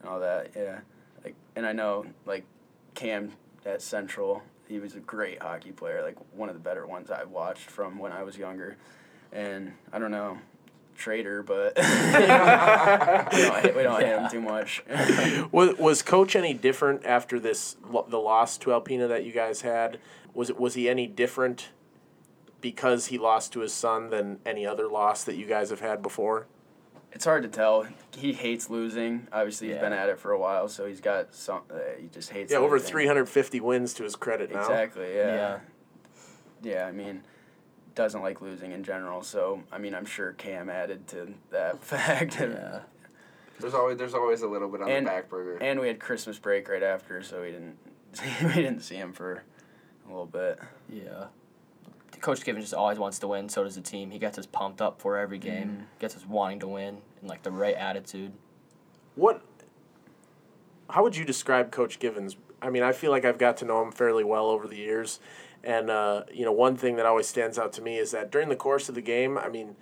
S5: and all that. Yeah, like and I know like Cam at Central he was a great hockey player like one of the better ones I've watched from when I was younger, and I don't know. Traitor, but we don't, hit, we don't hit him too much.
S1: Was was Coach any different after this the loss to Alpena that you guys had? Was it was he any different because he lost to his son than any other loss that you guys have had before?
S5: It's hard to tell. He hates losing. Obviously, he's
S6: Yeah.
S5: been at it for a while, so he's got some. Uh, he just hates.
S1: Yeah, over 350 wins to his credit now.
S5: Exactly. Yeah.
S6: Yeah.
S5: yeah. I mean, doesn't like losing in general. So I mean, I'm sure Cam added to that fact.
S6: Yeah.
S2: There's always there's always a little bit on
S5: And-
S2: the back burner.
S5: And we had Christmas break right after, so we didn't we didn't see him for a little bit.
S6: Yeah. Coach Given just always wants to win. So does the team. He gets us pumped up for every game.
S5: Mm-hmm.
S6: Gets us wanting to win and like the right attitude.
S1: What? How would you describe Coach Givens? I mean, I feel like I've got to know him fairly well over the years, and uh, you know, one thing that always stands out to me is that during the course of the game, I mean,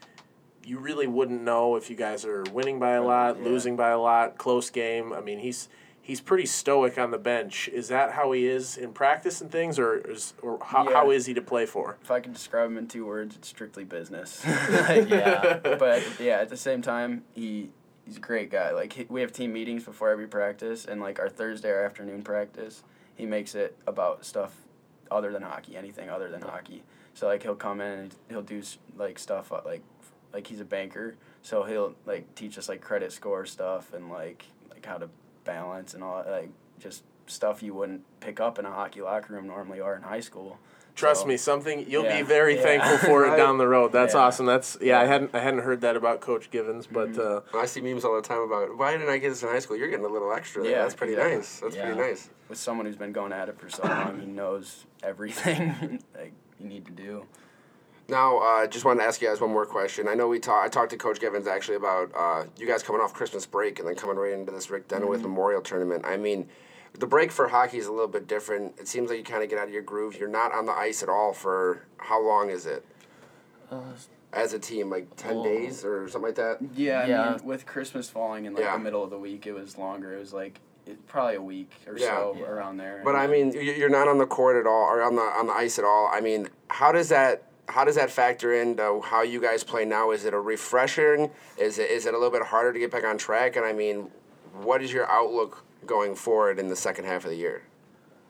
S1: you really wouldn't know if you guys are winning by a lot,
S5: Yeah.
S1: losing by a lot, close game. I mean, he's he's pretty stoic on the bench. Is that how he is in practice and things, or is or how,
S5: Yeah.
S1: how is he to play for?
S5: If I could describe him in two words, it's strictly business.
S6: Yeah.
S5: but yeah, at the same time, he he's a great guy. Like he, we have team meetings before every practice, and like our Thursday or afternoon practice, he makes it about stuff other than hockey, anything other than hockey. So like he'll come in and he'll do like stuff uh, like like he's a banker, so he'll like teach us like credit score stuff and like like how to balance and all like just stuff you wouldn't pick up in a hockey locker room normally or in high school.
S1: Trust
S5: So-
S1: me, something you'll
S5: Yeah.
S1: be very
S5: Yeah.
S1: thankful for it down the road. That's
S5: Yeah.
S1: awesome. That's yeah, I hadn't I hadn't heard that about Coach Givens, but uh,
S2: I see memes all the time about why didn't I get this in high school? You're getting a little extra there.
S5: Yeah,
S2: That's pretty
S5: exactly.
S2: nice. That's
S6: Yeah.
S2: pretty nice.
S5: with someone who's been going at it for so long, he knows everything like you need to do.
S2: Now, uh, just wanted to ask you guys one more question. I know we talked. I talked to Coach Givens actually about uh, you guys coming off Christmas break and then coming right into this Rick Denowith
S5: Mm-hmm.
S2: Memorial Tournament. I mean, the break for hockey is a little bit different. It seems like you kind of get out of your groove. You're not on the ice at all for how long is it? Uh, As a team, like ten
S6: Oh.
S2: days or something like that.
S5: Yeah, I
S6: Yeah.
S5: mean, with Christmas falling in like
S2: Yeah.
S5: the middle of the week, it was longer. It was like it, probably a week or
S2: Yeah.
S5: so
S6: Yeah.
S5: around there.
S2: But I mean, you- you're not on the court at all, or on the on the ice at all. I mean, how does that how does that factor into how you guys play now? Is it a refreshing? Is it is it a little bit harder to get back on track? And I mean, what is your outlook going forward in the second half of the year?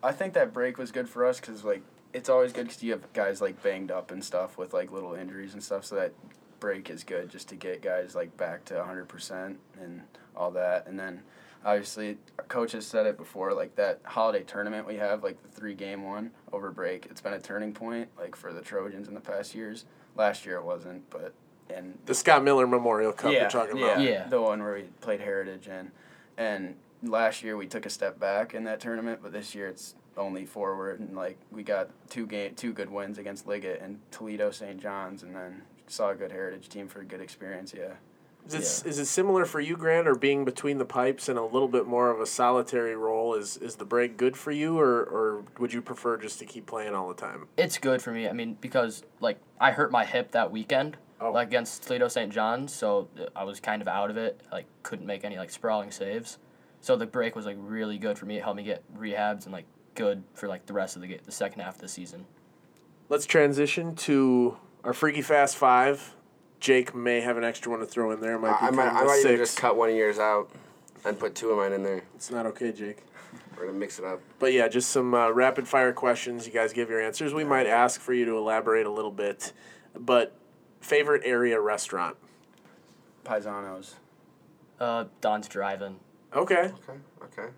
S5: I think that break was good for us because like it's always good because you have guys like banged up and stuff with like little injuries and stuff. So that break is good just to get guys like back to hundred percent and all that. And then obviously our coach has said it before, like that holiday tournament we have, like the three game one over break. It's been a turning point like for the Trojans in the past years. Last year it wasn't, but and
S1: the Scott Miller Memorial Cup
S5: yeah,
S1: you're talking
S5: yeah,
S1: about.
S6: Yeah.
S5: the one where we played Heritage in, and last year we took a step back in that tournament, but this year it's only forward and like we got two game two good wins against Liggett and Toledo St. John's, and then saw a good Heritage team for a good experience. Yeah.
S1: Is it, is it similar for you, Grant, or being between the pipes and a little bit more of a solitary role? Is is the break good for you, or, or would you prefer just to keep playing all the time?
S6: It's good for me. I mean, because like I hurt my hip that weekend,
S1: Oh.
S6: like against Toledo St. John's, so uh, I was kind of out of it. Like couldn't make any like sprawling saves. So the break was like really good for me. It helped me get rehabs and like good for like the rest of the ga- the second half of the season.
S1: Let's transition to our Freaky Fast Five. Jake may have an extra one to throw in there. Might
S2: I, I might I might even just cut one of yours out and put two of mine in there.
S1: It's not okay, Jake.
S2: We're gonna mix it up.
S1: But yeah, just some uh, rapid fire questions. You guys give your answers. We might ask for you to elaborate a little bit. But favorite area restaurant?
S5: Paisanos.
S6: Uh, Don's driving.
S1: Okay.
S2: Okay. Okay.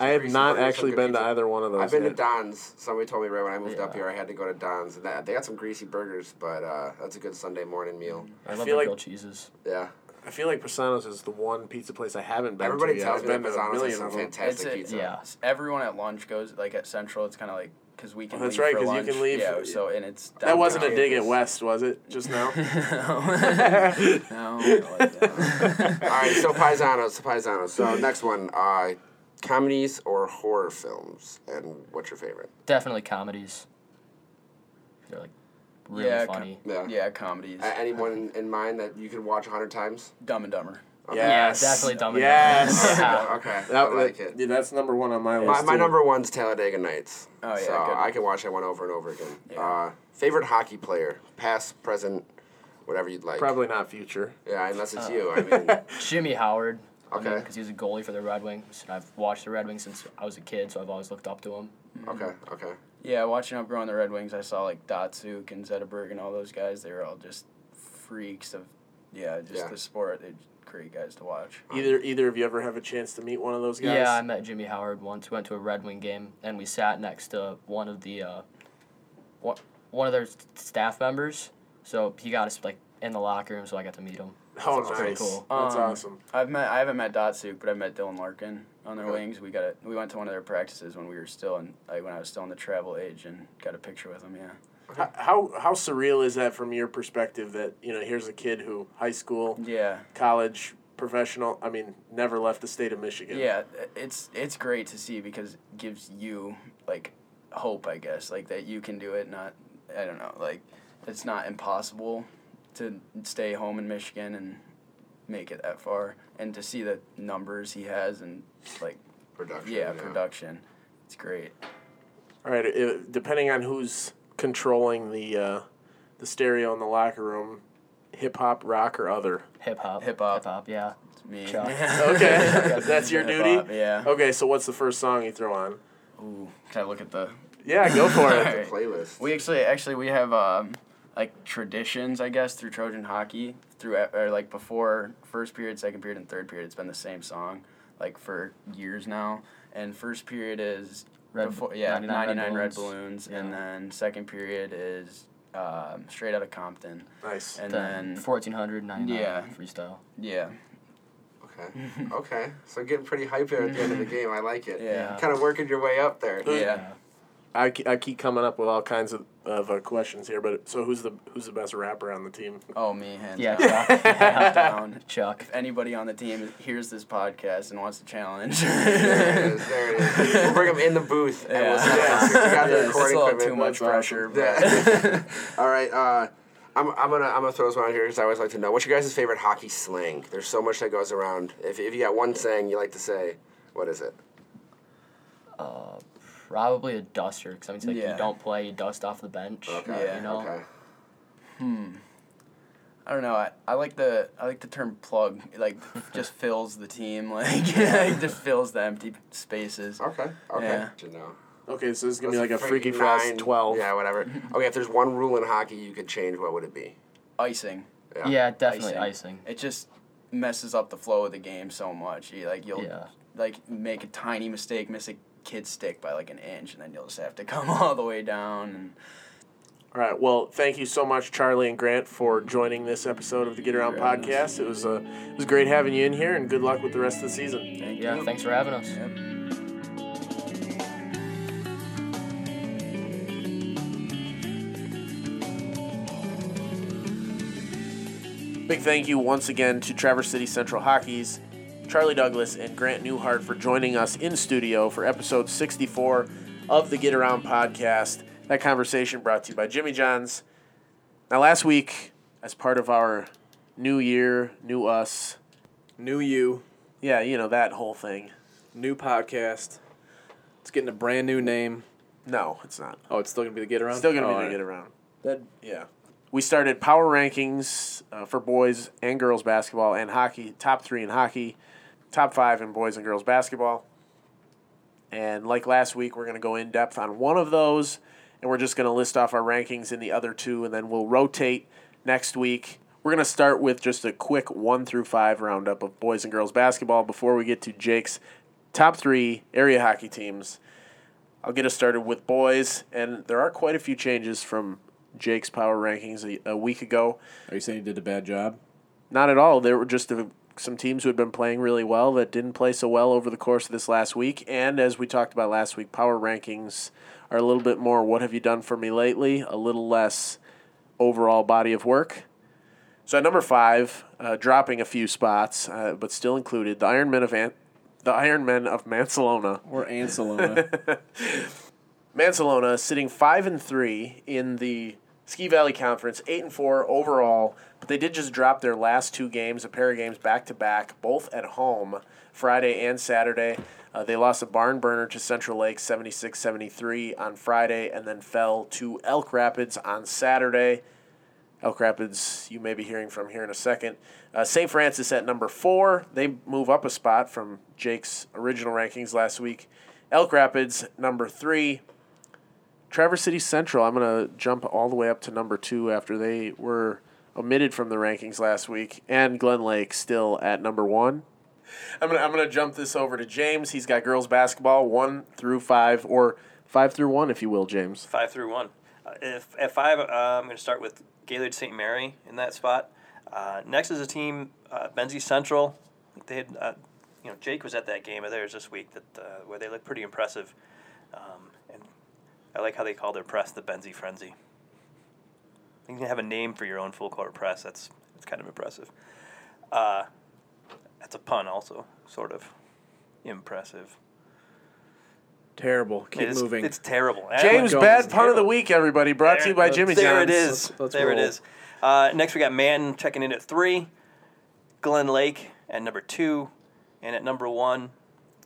S1: I have not actually
S2: good
S1: been to either one of those.
S2: I've been to. Don's. Somebody told me right when I moved up here I had to go to Don's. And that, they got some greasy burgers, but uh, that's a good Sunday morning meal.
S6: I love
S1: feel
S6: the
S1: like-
S6: grilled cheeses.
S2: Yeah.
S1: I feel like Pisano's is the one pizza place I haven't been
S2: Everybody
S1: to yet.
S2: tells
S1: I've
S2: me
S1: been
S2: that
S1: to a
S2: Pisano's has
S1: million
S2: some fantastic
S5: It's a-
S2: pizza.
S6: Yeah.
S5: Everyone at lunch goes like at Central. It's kind of like because we can.
S1: Oh, that's
S5: leave
S1: right, because you can leave
S5: Yeah. So and it's
S1: That wasn't a
S5: downtown
S1: dig at. West, was it? Just now.
S5: no. no, like that.
S2: All right, so Paisanos, Paisanos. So next one, uh, comedies or horror films, and what's your favorite?
S6: Definitely comedies. They're like really
S5: Yeah, co-
S6: funny.
S2: Yeah.
S5: yeah, comedies.
S2: A- anyone in, in mind that you could watch a hundred times?
S5: Dumb and Dumber.
S1: Yes.
S6: Yeah, definitely Dumb and
S1: Yes.
S6: Yeah.
S2: Okay,
S1: That,
S2: I like it.
S1: yeah, that's number one on my list.
S2: My, my
S1: too.
S2: number one's Talladega Nights.
S5: Oh, yeah,
S2: so
S5: good.
S2: I can watch that one over and over again.
S5: Yeah.
S2: Uh, favorite hockey player, past, present, whatever you'd like.
S1: Probably not future.
S2: Yeah, unless
S6: Uh,
S2: it's you. I mean,
S6: Jimmy Howard.
S2: Okay.
S6: Because he was a goalie for the Red Wings, and I've watched the Red Wings since I was a kid, so I've always looked up to him.
S2: okay, okay.
S5: Yeah, watching up growing the Red Wings, I saw like Datsyuk and Zetterberg and all those guys. They were all just freaks of, yeah, just
S2: Yeah.
S5: the sport. They're great guys to watch.
S1: Either either of you ever have a chance to meet one of those guys?
S6: Yeah, I met Jimmy Howard once. We went to a Red Wing game, and we sat next to one of the, uh, one, one of their staff members. So he got us like in the locker room, so I got to meet him.
S1: Oh,
S6: That's pretty cool.
S1: That's
S5: Um,
S1: awesome.
S5: I've met I haven't met Datsyuk, but I met Dylan Larkin on their
S2: Okay.
S5: wings. We got a, we went to one of their practices when we were still in like when I was still in the travel age and got a picture with him. Yeah.
S1: How, how how surreal is that from your perspective? That you know, here's a kid who high school,
S5: Yeah.
S1: college, professional. I mean, never left the state of Michigan.
S5: Yeah, it's it's great to see because it gives you like hope, I guess, like that you can do it. Not, I don't know, like it's not impossible to stay home in Michigan and make it that far, and to see the numbers he has and like
S2: Production.
S5: yeah, production, it's great.
S1: All right. It, depending on who's controlling the uh, the stereo in the locker room, hip hop, rock, or other.
S6: Hip hop.
S5: Hip hop.
S6: Hip hop, yeah.
S5: It's me.
S6: Chuck.
S1: Okay, that's your duty.
S5: Hip-hop, yeah.
S1: Okay, so what's the first song you throw on?
S5: Ooh, can I look at the?
S1: Yeah, go for it.
S5: Alright.
S2: Playlist.
S5: We actually actually we have um, like traditions, I guess, through Trojan hockey through or like before first period, second period, and third period. It's been the same song like for years now. And first period is
S6: Red-
S5: before, yeah
S6: 99
S5: ninety nine
S6: Red
S5: red
S6: Balloons.
S5: balloons, and then second period is um, straight out of Compton,
S1: Nice.
S5: and
S6: Then
S5: then
S6: 1499
S5: Yeah.
S6: freestyle.
S5: yeah
S2: Okay. Okay. So getting pretty hype there at the end of the game. I like it.
S5: yeah
S2: Kind of working your way up there.
S5: yeah.
S1: I, I keep coming up with all kinds of, of uh, questions here, but so who's the who's the best rapper on the team?
S5: Oh me hands
S6: Yeah,
S5: down.
S6: Chuck.
S5: Hands down.
S6: Chuck.
S5: If anybody on the team hears this podcast and wants to challenge,
S2: There it is. There it is. We'll bring them in the booth. And we'll
S5: Yeah.
S2: set it up. We got the
S5: Yeah, it's a little
S2: equipment.
S5: too much
S1: That's
S5: pressure.
S1: awesome.
S5: But
S2: Yeah. All right. Uh, I'm, I'm gonna I'm gonna throw this one out here because I always like to know what's your guys' favorite hockey slang. There's so much that goes around. If, if you got one saying you like to say, what is it?
S6: Uh, probably a duster, because I mean, it's like
S5: Yeah.
S6: you don't play, you dust off the bench.
S2: Okay.
S5: Yeah.
S6: You know?
S2: Okay.
S5: I don't know. I, I like the I like the term plug. It, like just fills the team. Like it just fills the empty spaces.
S2: Okay. Okay.
S5: Yeah.
S2: To know.
S1: Okay, so this is gonna be like a Freaky Fast
S2: nine-
S1: twelve.
S2: Yeah, whatever. Okay, if there's one rule in hockey you could change, what would it be?
S5: Icing.
S6: Yeah, definitely
S5: Icing.
S6: icing.
S5: It just messes up the flow of the game so much. You, like you'll
S6: Yeah.
S5: like make a tiny mistake, miss a kid's stick by like an inch, and then you'll just have to come all the way down. And
S1: All right. Well, thank you so much, Charlie and Grant, for joining this episode of the Get Around podcast. It was uh, it was great having you in here, and good luck with the rest of the season.
S5: thank
S6: Yeah,
S5: you.
S6: thanks for having us.
S5: Yep.
S1: Big thank you once again to Traverse City Central Hockey's Charlie Douglass and Grant Neuhardt for joining us in studio for episode 64 of the Get Around podcast. That conversation brought to you by Jimmy John's. Now, last week, as part of our new year, new us,
S3: New you,
S1: yeah, you know, that whole thing.
S3: new podcast. It's getting a brand new name.
S1: No, it's not.
S3: Oh, it's still gonna be the get around.
S1: Still going to
S3: oh,
S1: be the
S3: alright.
S1: Get Around.
S3: That
S1: Yeah. We started power rankings uh, for boys and girls basketball and hockey. Top three in hockey, top five in boys and girls basketball. And like last week, we're going to go in depth on one of those, and we're just going to list off our rankings in the other two, and then we'll rotate next week. We're going to start with just a quick one through five roundup of boys and girls basketball before we get to Jake's top three area hockey teams. I'll get us started with boys, and there are quite a few changes from Jake's power rankings a, a week ago.
S3: are you saying you did a bad job?
S1: Not at all. There were just a, some teams who had been playing really well that didn't play so well over the course of this last week. And as we talked about last week, power rankings are a little bit more what have you done for me lately, a little less overall body of work. So at number five, uh, dropping a few spots, uh, but still included, the Ironmen of Ant- the Ironmen of Mancelona.
S3: Or Ancelona?
S1: Mancelona sitting five and three in the Ski Valley Conference, eight and four overall, but they did just drop their last two games, a pair of games back to back, both at home, Friday and Saturday. Uh, they lost a barn burner to Central Lake 76 73 on Friday and then fell to Elk Rapids on Saturday. Elk Rapids, you may be hearing from here in a second. Uh, St. Francis at number four. They move up a spot from Jake's original rankings last week. Elk Rapids, number three. Traverse City Central, I'm going to jump all the way up to number two after they were omitted from the rankings last week. And Glen Lake still at number one. I'm gonna I'm gonna jump this over to James. He's got girls basketball one through five, or five through one, if you will, James.
S4: Five through one. Uh, if at five, uh, I'm going to start with Gaylord St. Mary in that spot. Uh, next is a team, uh, Benzie Central. They had, uh, you know, Jake was at that game of theirs this week that uh, where they looked pretty impressive, um, and I like how they call their press the Benzie Frenzy. You can have a name for your own full court press. That's that's kind of impressive. Uh, that's a pun, also, sort of impressive.
S3: Terrible. Keep
S4: It is-
S3: moving.
S4: It's terrible.
S1: James, bad pun of the week, everybody. Brought to you by
S4: There-
S1: Jimmy
S4: There it is.
S3: Let's- let's
S4: there it
S3: roll.
S4: is. Uh, next, we got Man checking in at three, Glen Lake at number two, and at number one,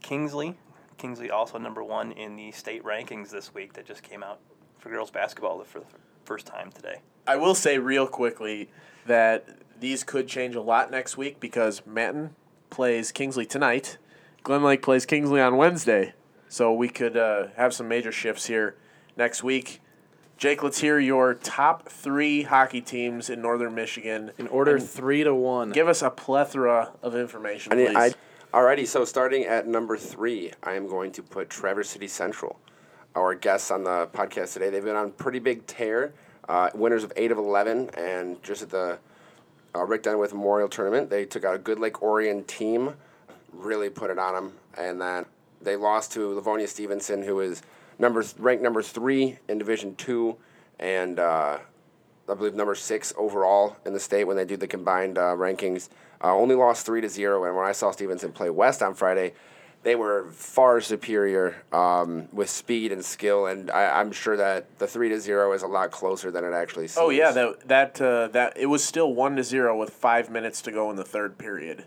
S4: Kingsley. Kingsley also number one in the state rankings this week that just came out for girls basketball for the first time today.
S1: I will say real quickly that these could change a lot next week because Manton plays Kingsley tonight. Glen Lake plays Kingsley on Wednesday. So we could uh, have some major shifts here next week. Jake, let's hear your top three hockey teams in Northern Michigan.
S3: In order
S1: And
S3: three to one.
S1: give us a plethora of information,
S2: I
S1: please.
S2: mean, I, alrighty. So starting at number three, I am going to put Traverse City Central. Our guests on the podcast today, they've been on pretty big tear. Uh, winners of eight of eleven, and just at the uh, Rick Dunwith Memorial Tournament, they took out a Good Lake Orion team, really put it on them, and then they lost to Livonia Stevenson, who is number ranked number three in Division Two, and uh, I believe number six overall in the state when they do the combined uh, rankings. Uh, only lost three to zero, and when I saw Stevenson play West on Friday, they were far superior um, with speed and skill, and I, I'm sure that the three to zero is a lot closer than it actually seems.
S1: Oh yeah, that that uh, that it was still one to zero with five minutes to go in the third period,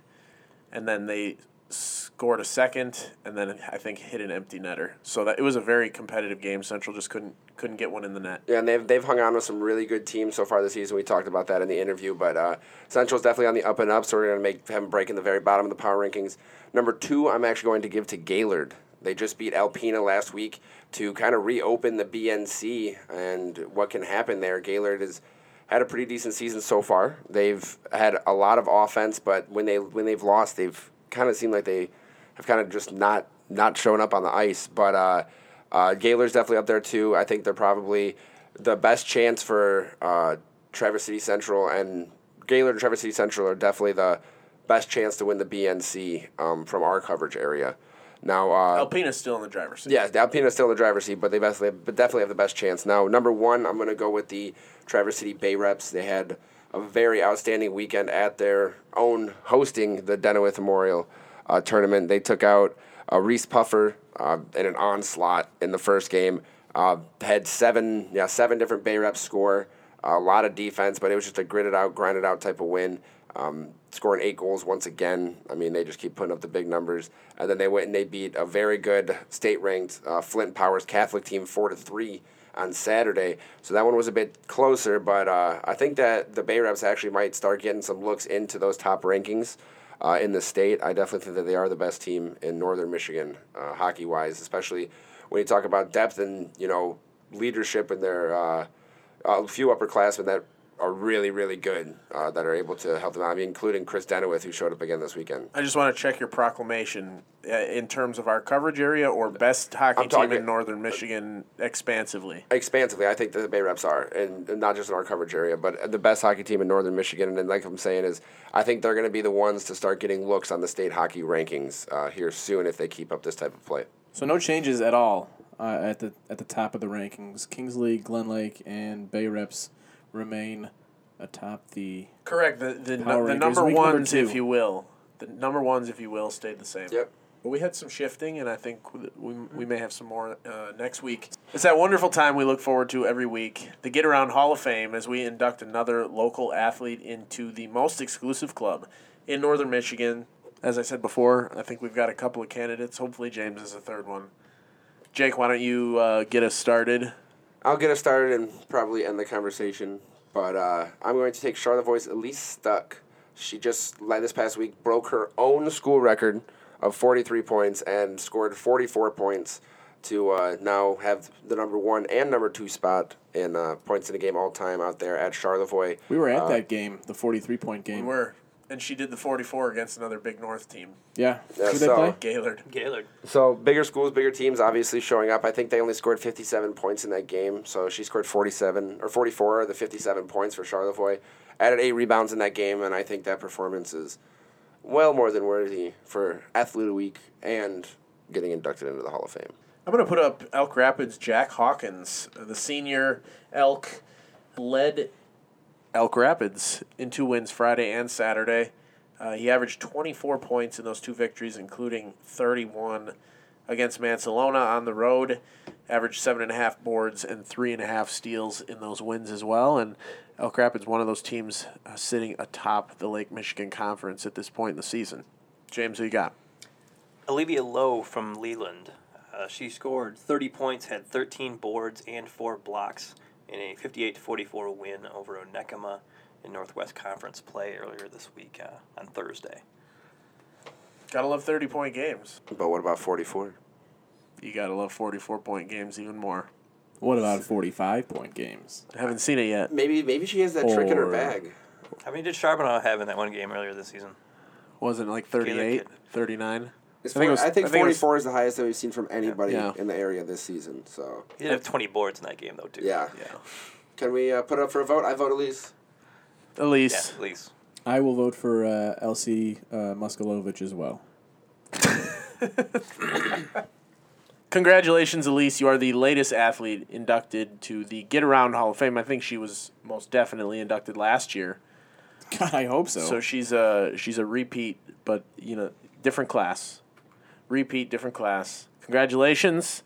S1: and then they scored a second, and then I think hit an empty netter. So that it was a very competitive game. Central just couldn't couldn't get one in the net.
S2: Yeah, and they've they've hung on with some really good teams so far this season. We talked about that in the interview, but uh, Central's definitely on the up and up. So we're to make them break in the very bottom of the power rankings. Number two, I'm actually going to give to Gaylord. They just beat Alpena last week to kind of reopen the BNC and what can happen there. Gaylord has had a pretty decent season so far. They've had a lot of offense, but when they when they've lost, they've kind of seem like they have kind of just not not shown up on the ice. But uh, uh, Gaylord's definitely up there too. I think they're probably the best chance for uh, Traverse City Central and Gaylord and Traverse City Central are definitely the best chance to win the BNC um, from our coverage area. Now, uh,
S1: Alpena's still in the driver's seat.
S2: yeah, the Alpena's still in the driver's seat, but they definitely, but definitely have the best chance. Now, number one, I'm going to go with the Traverse City Bay Reps. They had a very outstanding weekend at their own hosting the Denowith Memorial uh, Tournament. They took out uh, Reeths-Puffer uh, in an onslaught in the first game. Uh, had seven, yeah, seven different Bay Reps score. a lot of defense, but it was just a gritted out, grinded out type of win. Um, scoring eight goals once again. I mean, they just keep putting up the big numbers. And then they went and they beat a very good state-ranked uh, Flint Powers Catholic team four to three on Saturday. So that one was a bit closer, but uh, I think that the Bay Reps actually might start getting some looks into those top rankings. Uh, in the state, I definitely think that they are the best team in Northern Michigan, uh, hockey-wise, especially when you talk about depth and you know leadership in their uh, a few upperclassmen that are really, really good uh, that are able to help them out. I mean, including Chris Denowith, who showed up again this weekend.
S1: I just want to check your proclamation uh, in terms of our coverage area or best hockey
S2: I'm
S1: team in Northern Michigan expansively.
S2: Expansively, I think that the Bay Reps are, and, and not just in our coverage area, but the best hockey team in Northern Michigan. And like I'm saying, is I think they're going to be the ones to start getting looks on the state hockey rankings uh, here soon if they keep up this type of play.
S3: So no changes at all uh, at the at the top of the rankings. Kingsley, Glen Lake, and Bay Reps remain atop the.
S1: Correct. The the,
S3: Power
S1: the
S3: rankings,
S1: number
S3: week number
S1: ones, if you will, the number ones, if you will, stayed the same.
S2: Yep.
S1: But we had some shifting, and I think we, we may have some more uh, next week. It's that wonderful time we look forward to every week the Get Around Hall of Fame as we induct another local athlete into the most exclusive club in Northern Michigan. As I said before, I think we've got a couple of candidates. Hopefully, James is the third one. Jake, why don't you uh, get us started?
S2: I'll get us started and probably end the conversation But uh, I'm going to take Charlevoix's Elise Stuck. She just like this past week broke her own school record of 43 points and scored 44 points to uh, now have the number one and number two spot in uh, points in a game all time out there at Charlevoix.
S3: We were at
S2: Uh,
S3: that game, the 43 point game.
S1: We were. And she did the 44 against another Big North team,
S3: Yeah.
S2: Yeah,
S3: Who they
S2: so-
S3: play?
S1: Gaylord.
S4: Gaylord.
S2: So bigger schools, bigger teams, obviously showing up. I think they only scored 57 points in that game. So she scored 47 or 44 of the 57 points for Charlevoix. Added eight rebounds in that game, and I think that performance is well more than worthy for Athlete of the Week and getting inducted into the Hall of Fame.
S1: I'm going to put up Elk Rapids Jack Hawkins, the senior Elk, led Elk Rapids in two wins Friday and Saturday. Uh, he averaged 24 points in those two victories, including 31 against Mancelona on the road. Averaged seven and a half boards and three and a half steals in those wins as well. And Elk Rapids, one of those teams uh, sitting atop the Lake Michigan Conference at this point in the season. James, who you got?
S4: Olivia Lowe from Leland. Uh, she scored 30 points, had 13 boards and four blocks in a 58 to 44 win over Onekama in Northwest Conference play earlier this week uh, on Thursday.
S1: Gotta love 30 point games.
S2: But what about 44?
S1: You gotta love 44 point games even more.
S3: What about 45 point games?
S1: I haven't seen it yet.
S2: Maybe maybe she has that trick in her bag.
S4: How many did Charbonneau have in that one game earlier this season?
S1: Wasn't it like 38, 39?
S2: It's
S1: I think it was-
S2: I think
S1: I think it was-
S2: 44 is the highest that we've seen from anybody
S1: Yeah.
S2: in the area this season. So
S4: He did have 20 boards in that game, though, too.
S2: yeah,
S1: Yeah.
S2: can we uh, put up for a vote? I vote Elise.
S4: Yeah,
S1: Elise.
S3: I will vote for uh, Elsie uh, Muskalovich as well.
S1: Congratulations, Elise. You are the latest athlete inducted to the Get Around Hall of Fame. I think she was most definitely inducted last year.
S3: God, I hope so.
S1: So she's a she's a repeat, but you know, different class. Repeat, different class. Congratulations.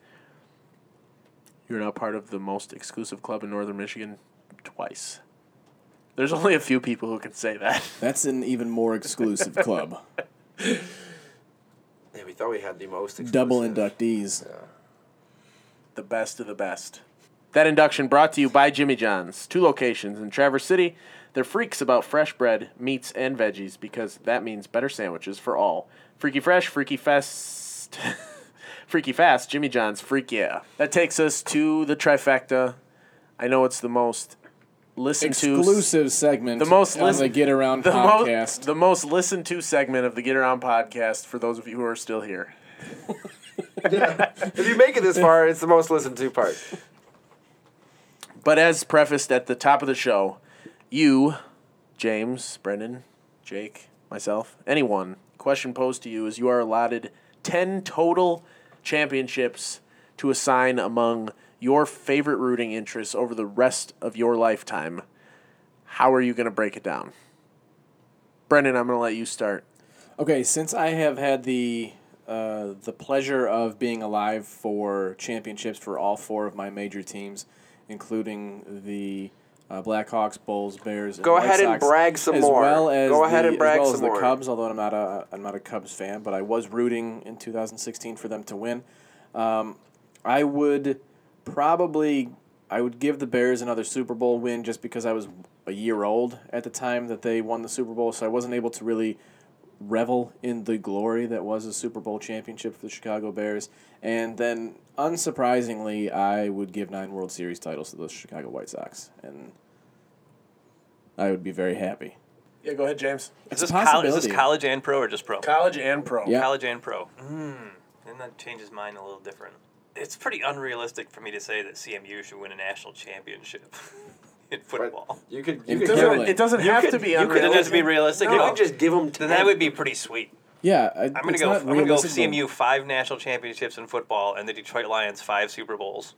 S1: You're now part of the most exclusive club in Northern Michigan twice. There's only a few people who can say that.
S3: That's an even more exclusive club.
S2: Yeah, we thought we had the most exclusive.
S3: Double inductees.
S1: the best of the best. That induction brought to you by Jimmy John's, two locations in Traverse City. They're freaks about fresh bread, meats, and veggies because that means better sandwiches for all. Freaky Fresh, Freaky Fest, Freaky Fast, Jimmy John's, Freak Yeah. That takes us to the trifecta. I know it's the most listened to.
S3: Exclusive segment.
S1: The most
S3: on
S1: listen-
S3: the Get Around
S1: the
S3: podcast.
S1: Most, the most listened to segment of the Get Around podcast for those of you who are still here.
S2: If you make it this far, it's the most listened to part.
S1: But as prefaced at the top of the show, you, James, Brendan, Jake, myself, anyone, question posed to you is you are allotted 10 total championships to assign among your favorite rooting interests over the rest of your lifetime. How are you going to break it down? Brendan, I'm going to let you start.
S3: Okay, since I have had the uh, the pleasure of being alive for championships for all four of my major teams, including the uh, Blackhawks, Bulls, Bears,
S2: Go ahead and brag some
S3: as
S2: more.
S3: Well as
S2: Go ahead
S3: the,
S2: and brag
S3: as well
S2: some
S3: as the
S2: more.
S3: Cubs, although I'm not a I'm not a Cubs fan, but I was rooting in 2016 for them to win. Um, I would probably I would give the Bears another Super Bowl win just because I was a year old at the time that they won the Super Bowl, so I wasn't able to really revel in the glory that was a Super Bowl championship for the Chicago Bears. And then, unsurprisingly, I would give nine World Series titles to the Chicago White Sox, and I would be very happy.
S1: Yeah, go ahead, James.
S4: Is this,
S3: a
S4: col- is this college and pro or just pro?
S1: College and pro.
S3: Yeah.
S4: College and pro. Mm, then that changes mine a little different. It's pretty unrealistic for me to say that CMU should win a national championship in football.
S2: You could. You
S1: It
S2: could
S1: doesn't,
S3: Curling.
S1: it doesn't have to be
S2: you could-
S4: It doesn't have to be
S1: unrealistic.
S4: realistic.
S2: you could just give them.
S4: then that would be pretty sweet.
S3: Yeah, I,
S4: I'm gonna go. I'm gonna go CMU five national championships in football and the Detroit Lions five Super Bowls,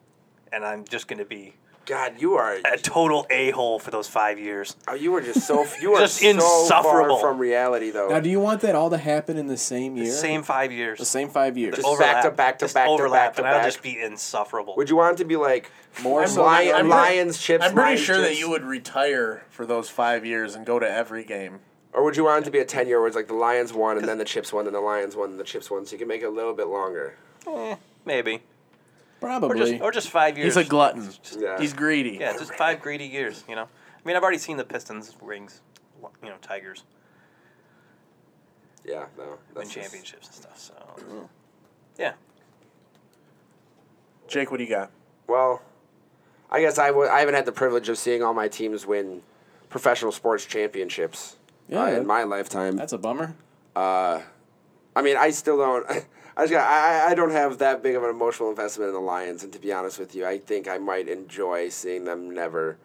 S4: and I'm just gonna be
S2: God, you are.
S4: a total a hole for those five years.
S2: Oh, you were just so. You are
S4: Just
S2: so
S4: insufferable.
S2: far from reality, though.
S3: Now, do you want that all to happen in the same year?
S4: The Same five years.
S3: The same five years.
S2: Just back to back to
S4: just
S2: back to back to
S4: and I'll
S2: back.
S4: just be insufferable.
S2: Would you want it to be like
S3: More
S2: I'm Lion,
S1: I'm pretty-
S2: Lions chips?
S1: I'm pretty
S2: Lions
S1: sure that you would retire for those five years and go to every game.
S2: Or would you want it to be a ten year where it's like the Lions won and then the Chips won and the Lions won and the Chips won, so you can make it a little bit longer?
S4: Eh, maybe, or
S3: Probably.
S4: just or just five years.
S1: He's a glutton.
S2: Yeah.
S1: He's greedy.
S4: Yeah, just five greedy years. You know, I mean, I've already seen the Pistons rings, you know, Tigers
S2: Yeah, no.
S4: win
S2: that's just-
S4: championships and stuff. So, yeah,
S1: Jake, what do you got?
S2: Well, I guess I w- I haven't had the privilege of seeing all my teams win professional sports championships uh,
S3: Yeah.
S2: in my lifetime.
S3: That's a bummer.
S2: Uh, I mean, I still don't. I just got. I, I don't have that big of an emotional investment in the Lions, and to be honest with you, I think I might enjoy seeing them never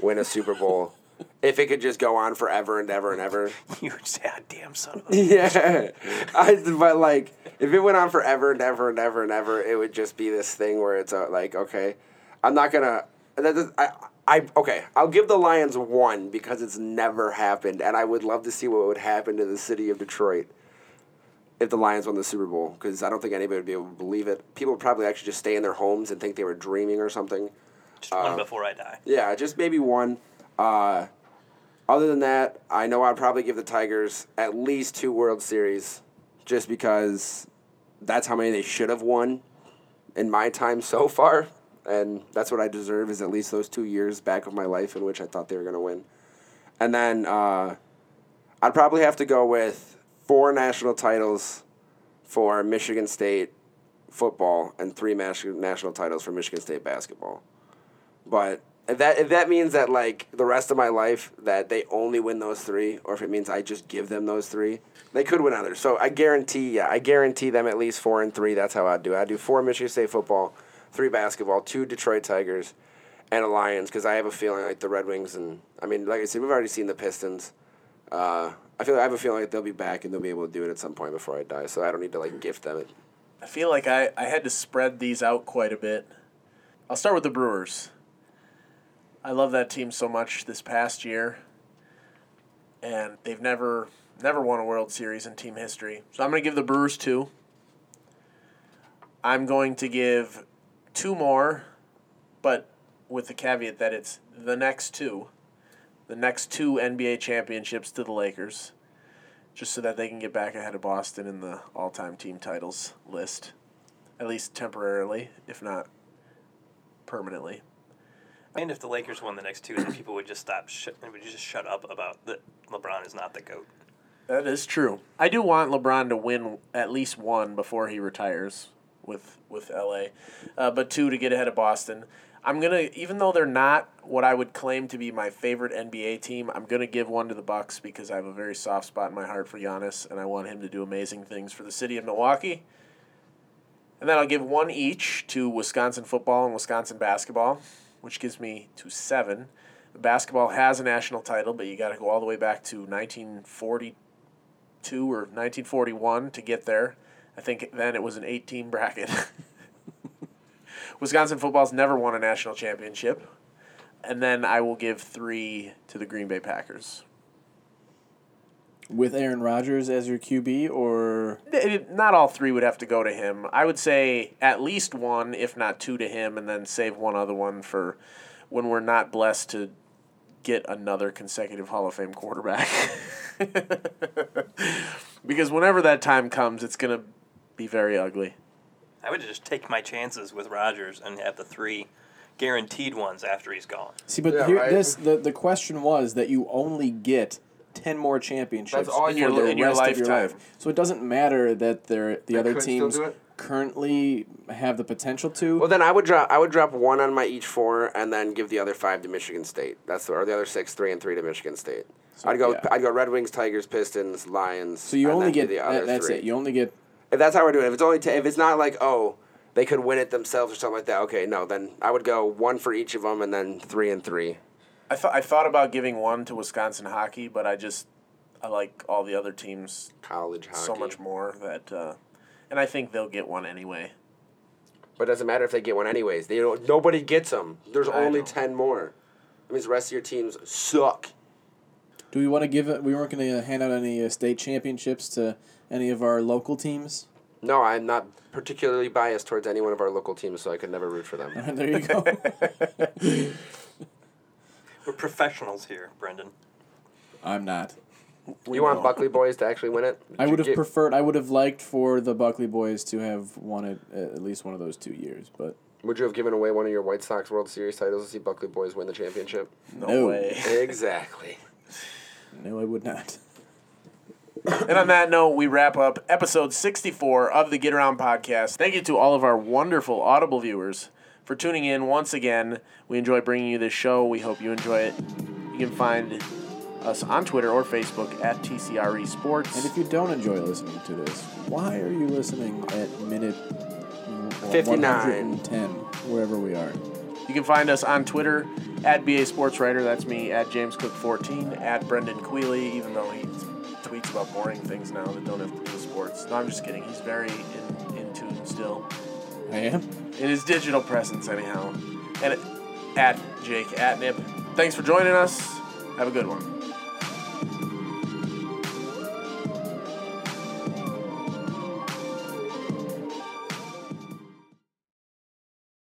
S2: win a Super Bowl if it could just go on forever and ever and ever.
S4: you sad damn son of a.
S2: yeah, I. But like, if it went on forever and ever and ever and ever, it would just be this thing where it's uh, like, okay, I'm not gonna. That does, I. I okay. I'll give the Lions one because it's never happened, and I would love to see what would happen to the city of Detroit if the Lions won the Super Bowl because I don't think anybody would be able to believe it. People would probably actually just stay in their homes and think they were dreaming or something.
S4: Just one before I die.
S2: Yeah, just maybe one. Uh, other than that, I know I'd probably give the Tigers at least two World Series, just because that's how many they should have won in my time so far, and that's what I deserve is at least those two years back of my life in which I thought they were going to win. And then uh, I'd probably have to go with four national titles for Michigan State football and three national titles for Michigan State basketball. But if that if that means that like the rest of my life that they only win those three, or if it means I just give them those three, they could win others. So I guarantee, yeah, I guarantee them at least four and three. That's how I'd do. I'd do four Michigan State football, three basketball, two Detroit Tigers, and a Lions because I have a feeling like the Red Wings and I mean, like I said, we've already seen the Pistons. Uh, I feel I have a feeling like they'll be back and they'll be able to do it at some point before I die. So I don't need to like gift them it.
S1: I feel like I, I had to spread these out quite a bit. I'll start with the Brewers. I love that team so much this past year. And they've never never won a World Series in team history. So I'm going to give the Brewers two. I'm going to give two more, but with the caveat that it's the next two. The next two NBA championships to the Lakers just so that they can get back ahead of Boston in the all-time team titles list, at least temporarily, if not permanently.
S4: And if the Lakers won the next two, then people would just stop. Sh- would just shut up about that. LeBron is not the goat.
S1: That is true. I do want LeBron to win at least one before he retires with with LA, uh, but two to get ahead of Boston. I'm gonna, even though they're not what I would claim to be my favorite NBA team, I'm gonna give one to the Bucks because I have a very soft spot in my heart for Giannis, and I want him to do amazing things for the city of Milwaukee. And then I'll give one each to Wisconsin football and Wisconsin basketball, which gives me to seven. Basketball has a national title, but you got to go all the way back to 1942 or 1941 to get there. I think then it was an 18 bracket. Wisconsin football's never won a national championship. And then I will give three to the Green Bay Packers.
S3: With Aaron Rodgers as your QB, or
S1: It- Not all three would have to go to him. I would say at least one, if not two, to him, and then save one other one for when we're not blessed to get another consecutive Hall of Fame quarterback. because whenever that time comes, it's going to be very ugly.
S4: I would just take my chances with Rodgers and have the three guaranteed ones after he's gone.
S3: see, but
S2: Yeah,
S3: here,
S2: right.
S3: this the the question was that you only get ten more championships
S2: That's all
S3: for
S2: in your-
S3: the
S1: in your
S3: rest of your
S1: lifetime.
S3: life. So it doesn't matter that they're, the
S2: They
S3: other
S2: could still
S3: teams
S2: do it?
S3: currently have the potential to.
S2: Well, then I would drop. I would drop one on my each four, and then give the other five to Michigan State. That's the, or the other six, three and three to Michigan State. I'd go.
S3: yeah.
S2: I'd go Red Wings, Tigers, Pistons, Lions.
S3: so you
S2: and
S3: only
S2: then do
S3: get
S2: the other
S3: that, that's
S2: three.
S3: it. You only get
S2: If that's how we're doing it, if it's only t- if it's not like oh they could win it themselves or something like that. Okay, no, then I would go one for each of them, and then three and three.
S1: I thought I thought about giving one to Wisconsin hockey, but I just I like all the other teams
S2: College hockey.
S1: so much more that, uh, and I think they'll get one anyway.
S2: But it doesn't matter if they get one anyways. They don't. Nobody gets them. There's
S1: I
S2: only
S1: know.
S2: ten more. That means the rest of your teams suck.
S3: Do we want to give it? We weren't going to hand out any uh, state championships to any of our local teams.
S2: No, I'm not particularly biased towards any one of our local teams, so I could never root for them.
S3: there you go.
S4: We're professionals here, Brendan.
S3: I'm not.
S2: you want Buckley boys to actually win it?
S3: I would have
S2: get-
S3: preferred. I would have liked for the Buckley boys to have won it uh, at least one of those two years, but
S2: Would you have given away one of your White Sox World Series titles to see Buckley boys win the championship?
S1: No,
S3: No.
S1: way.
S2: exactly.
S3: No, I would not.
S1: And on that note, we wrap up episode 64 of the Get Around podcast. Thank you to all of our wonderful Audible viewers for tuning in once again. We enjoy bringing you this show. We hope you enjoy it. You can find us on Twitter or Facebook at TCRE Sports.
S3: And if you don't enjoy listening to this, why are you listening at minute w-
S2: 59.
S3: 110, wherever we are?
S1: You can find us on Twitter at BA Sports Writer. That's me at James Cook 14 at Brendan Queeley, even though he tweets about boring things now that don't have to do with sports. No, I'm just kidding. He's very in, in tune still.
S3: I am.
S1: in his digital presence, anyhow. And at Jake Atnip. Thanks for joining us. Have a good one.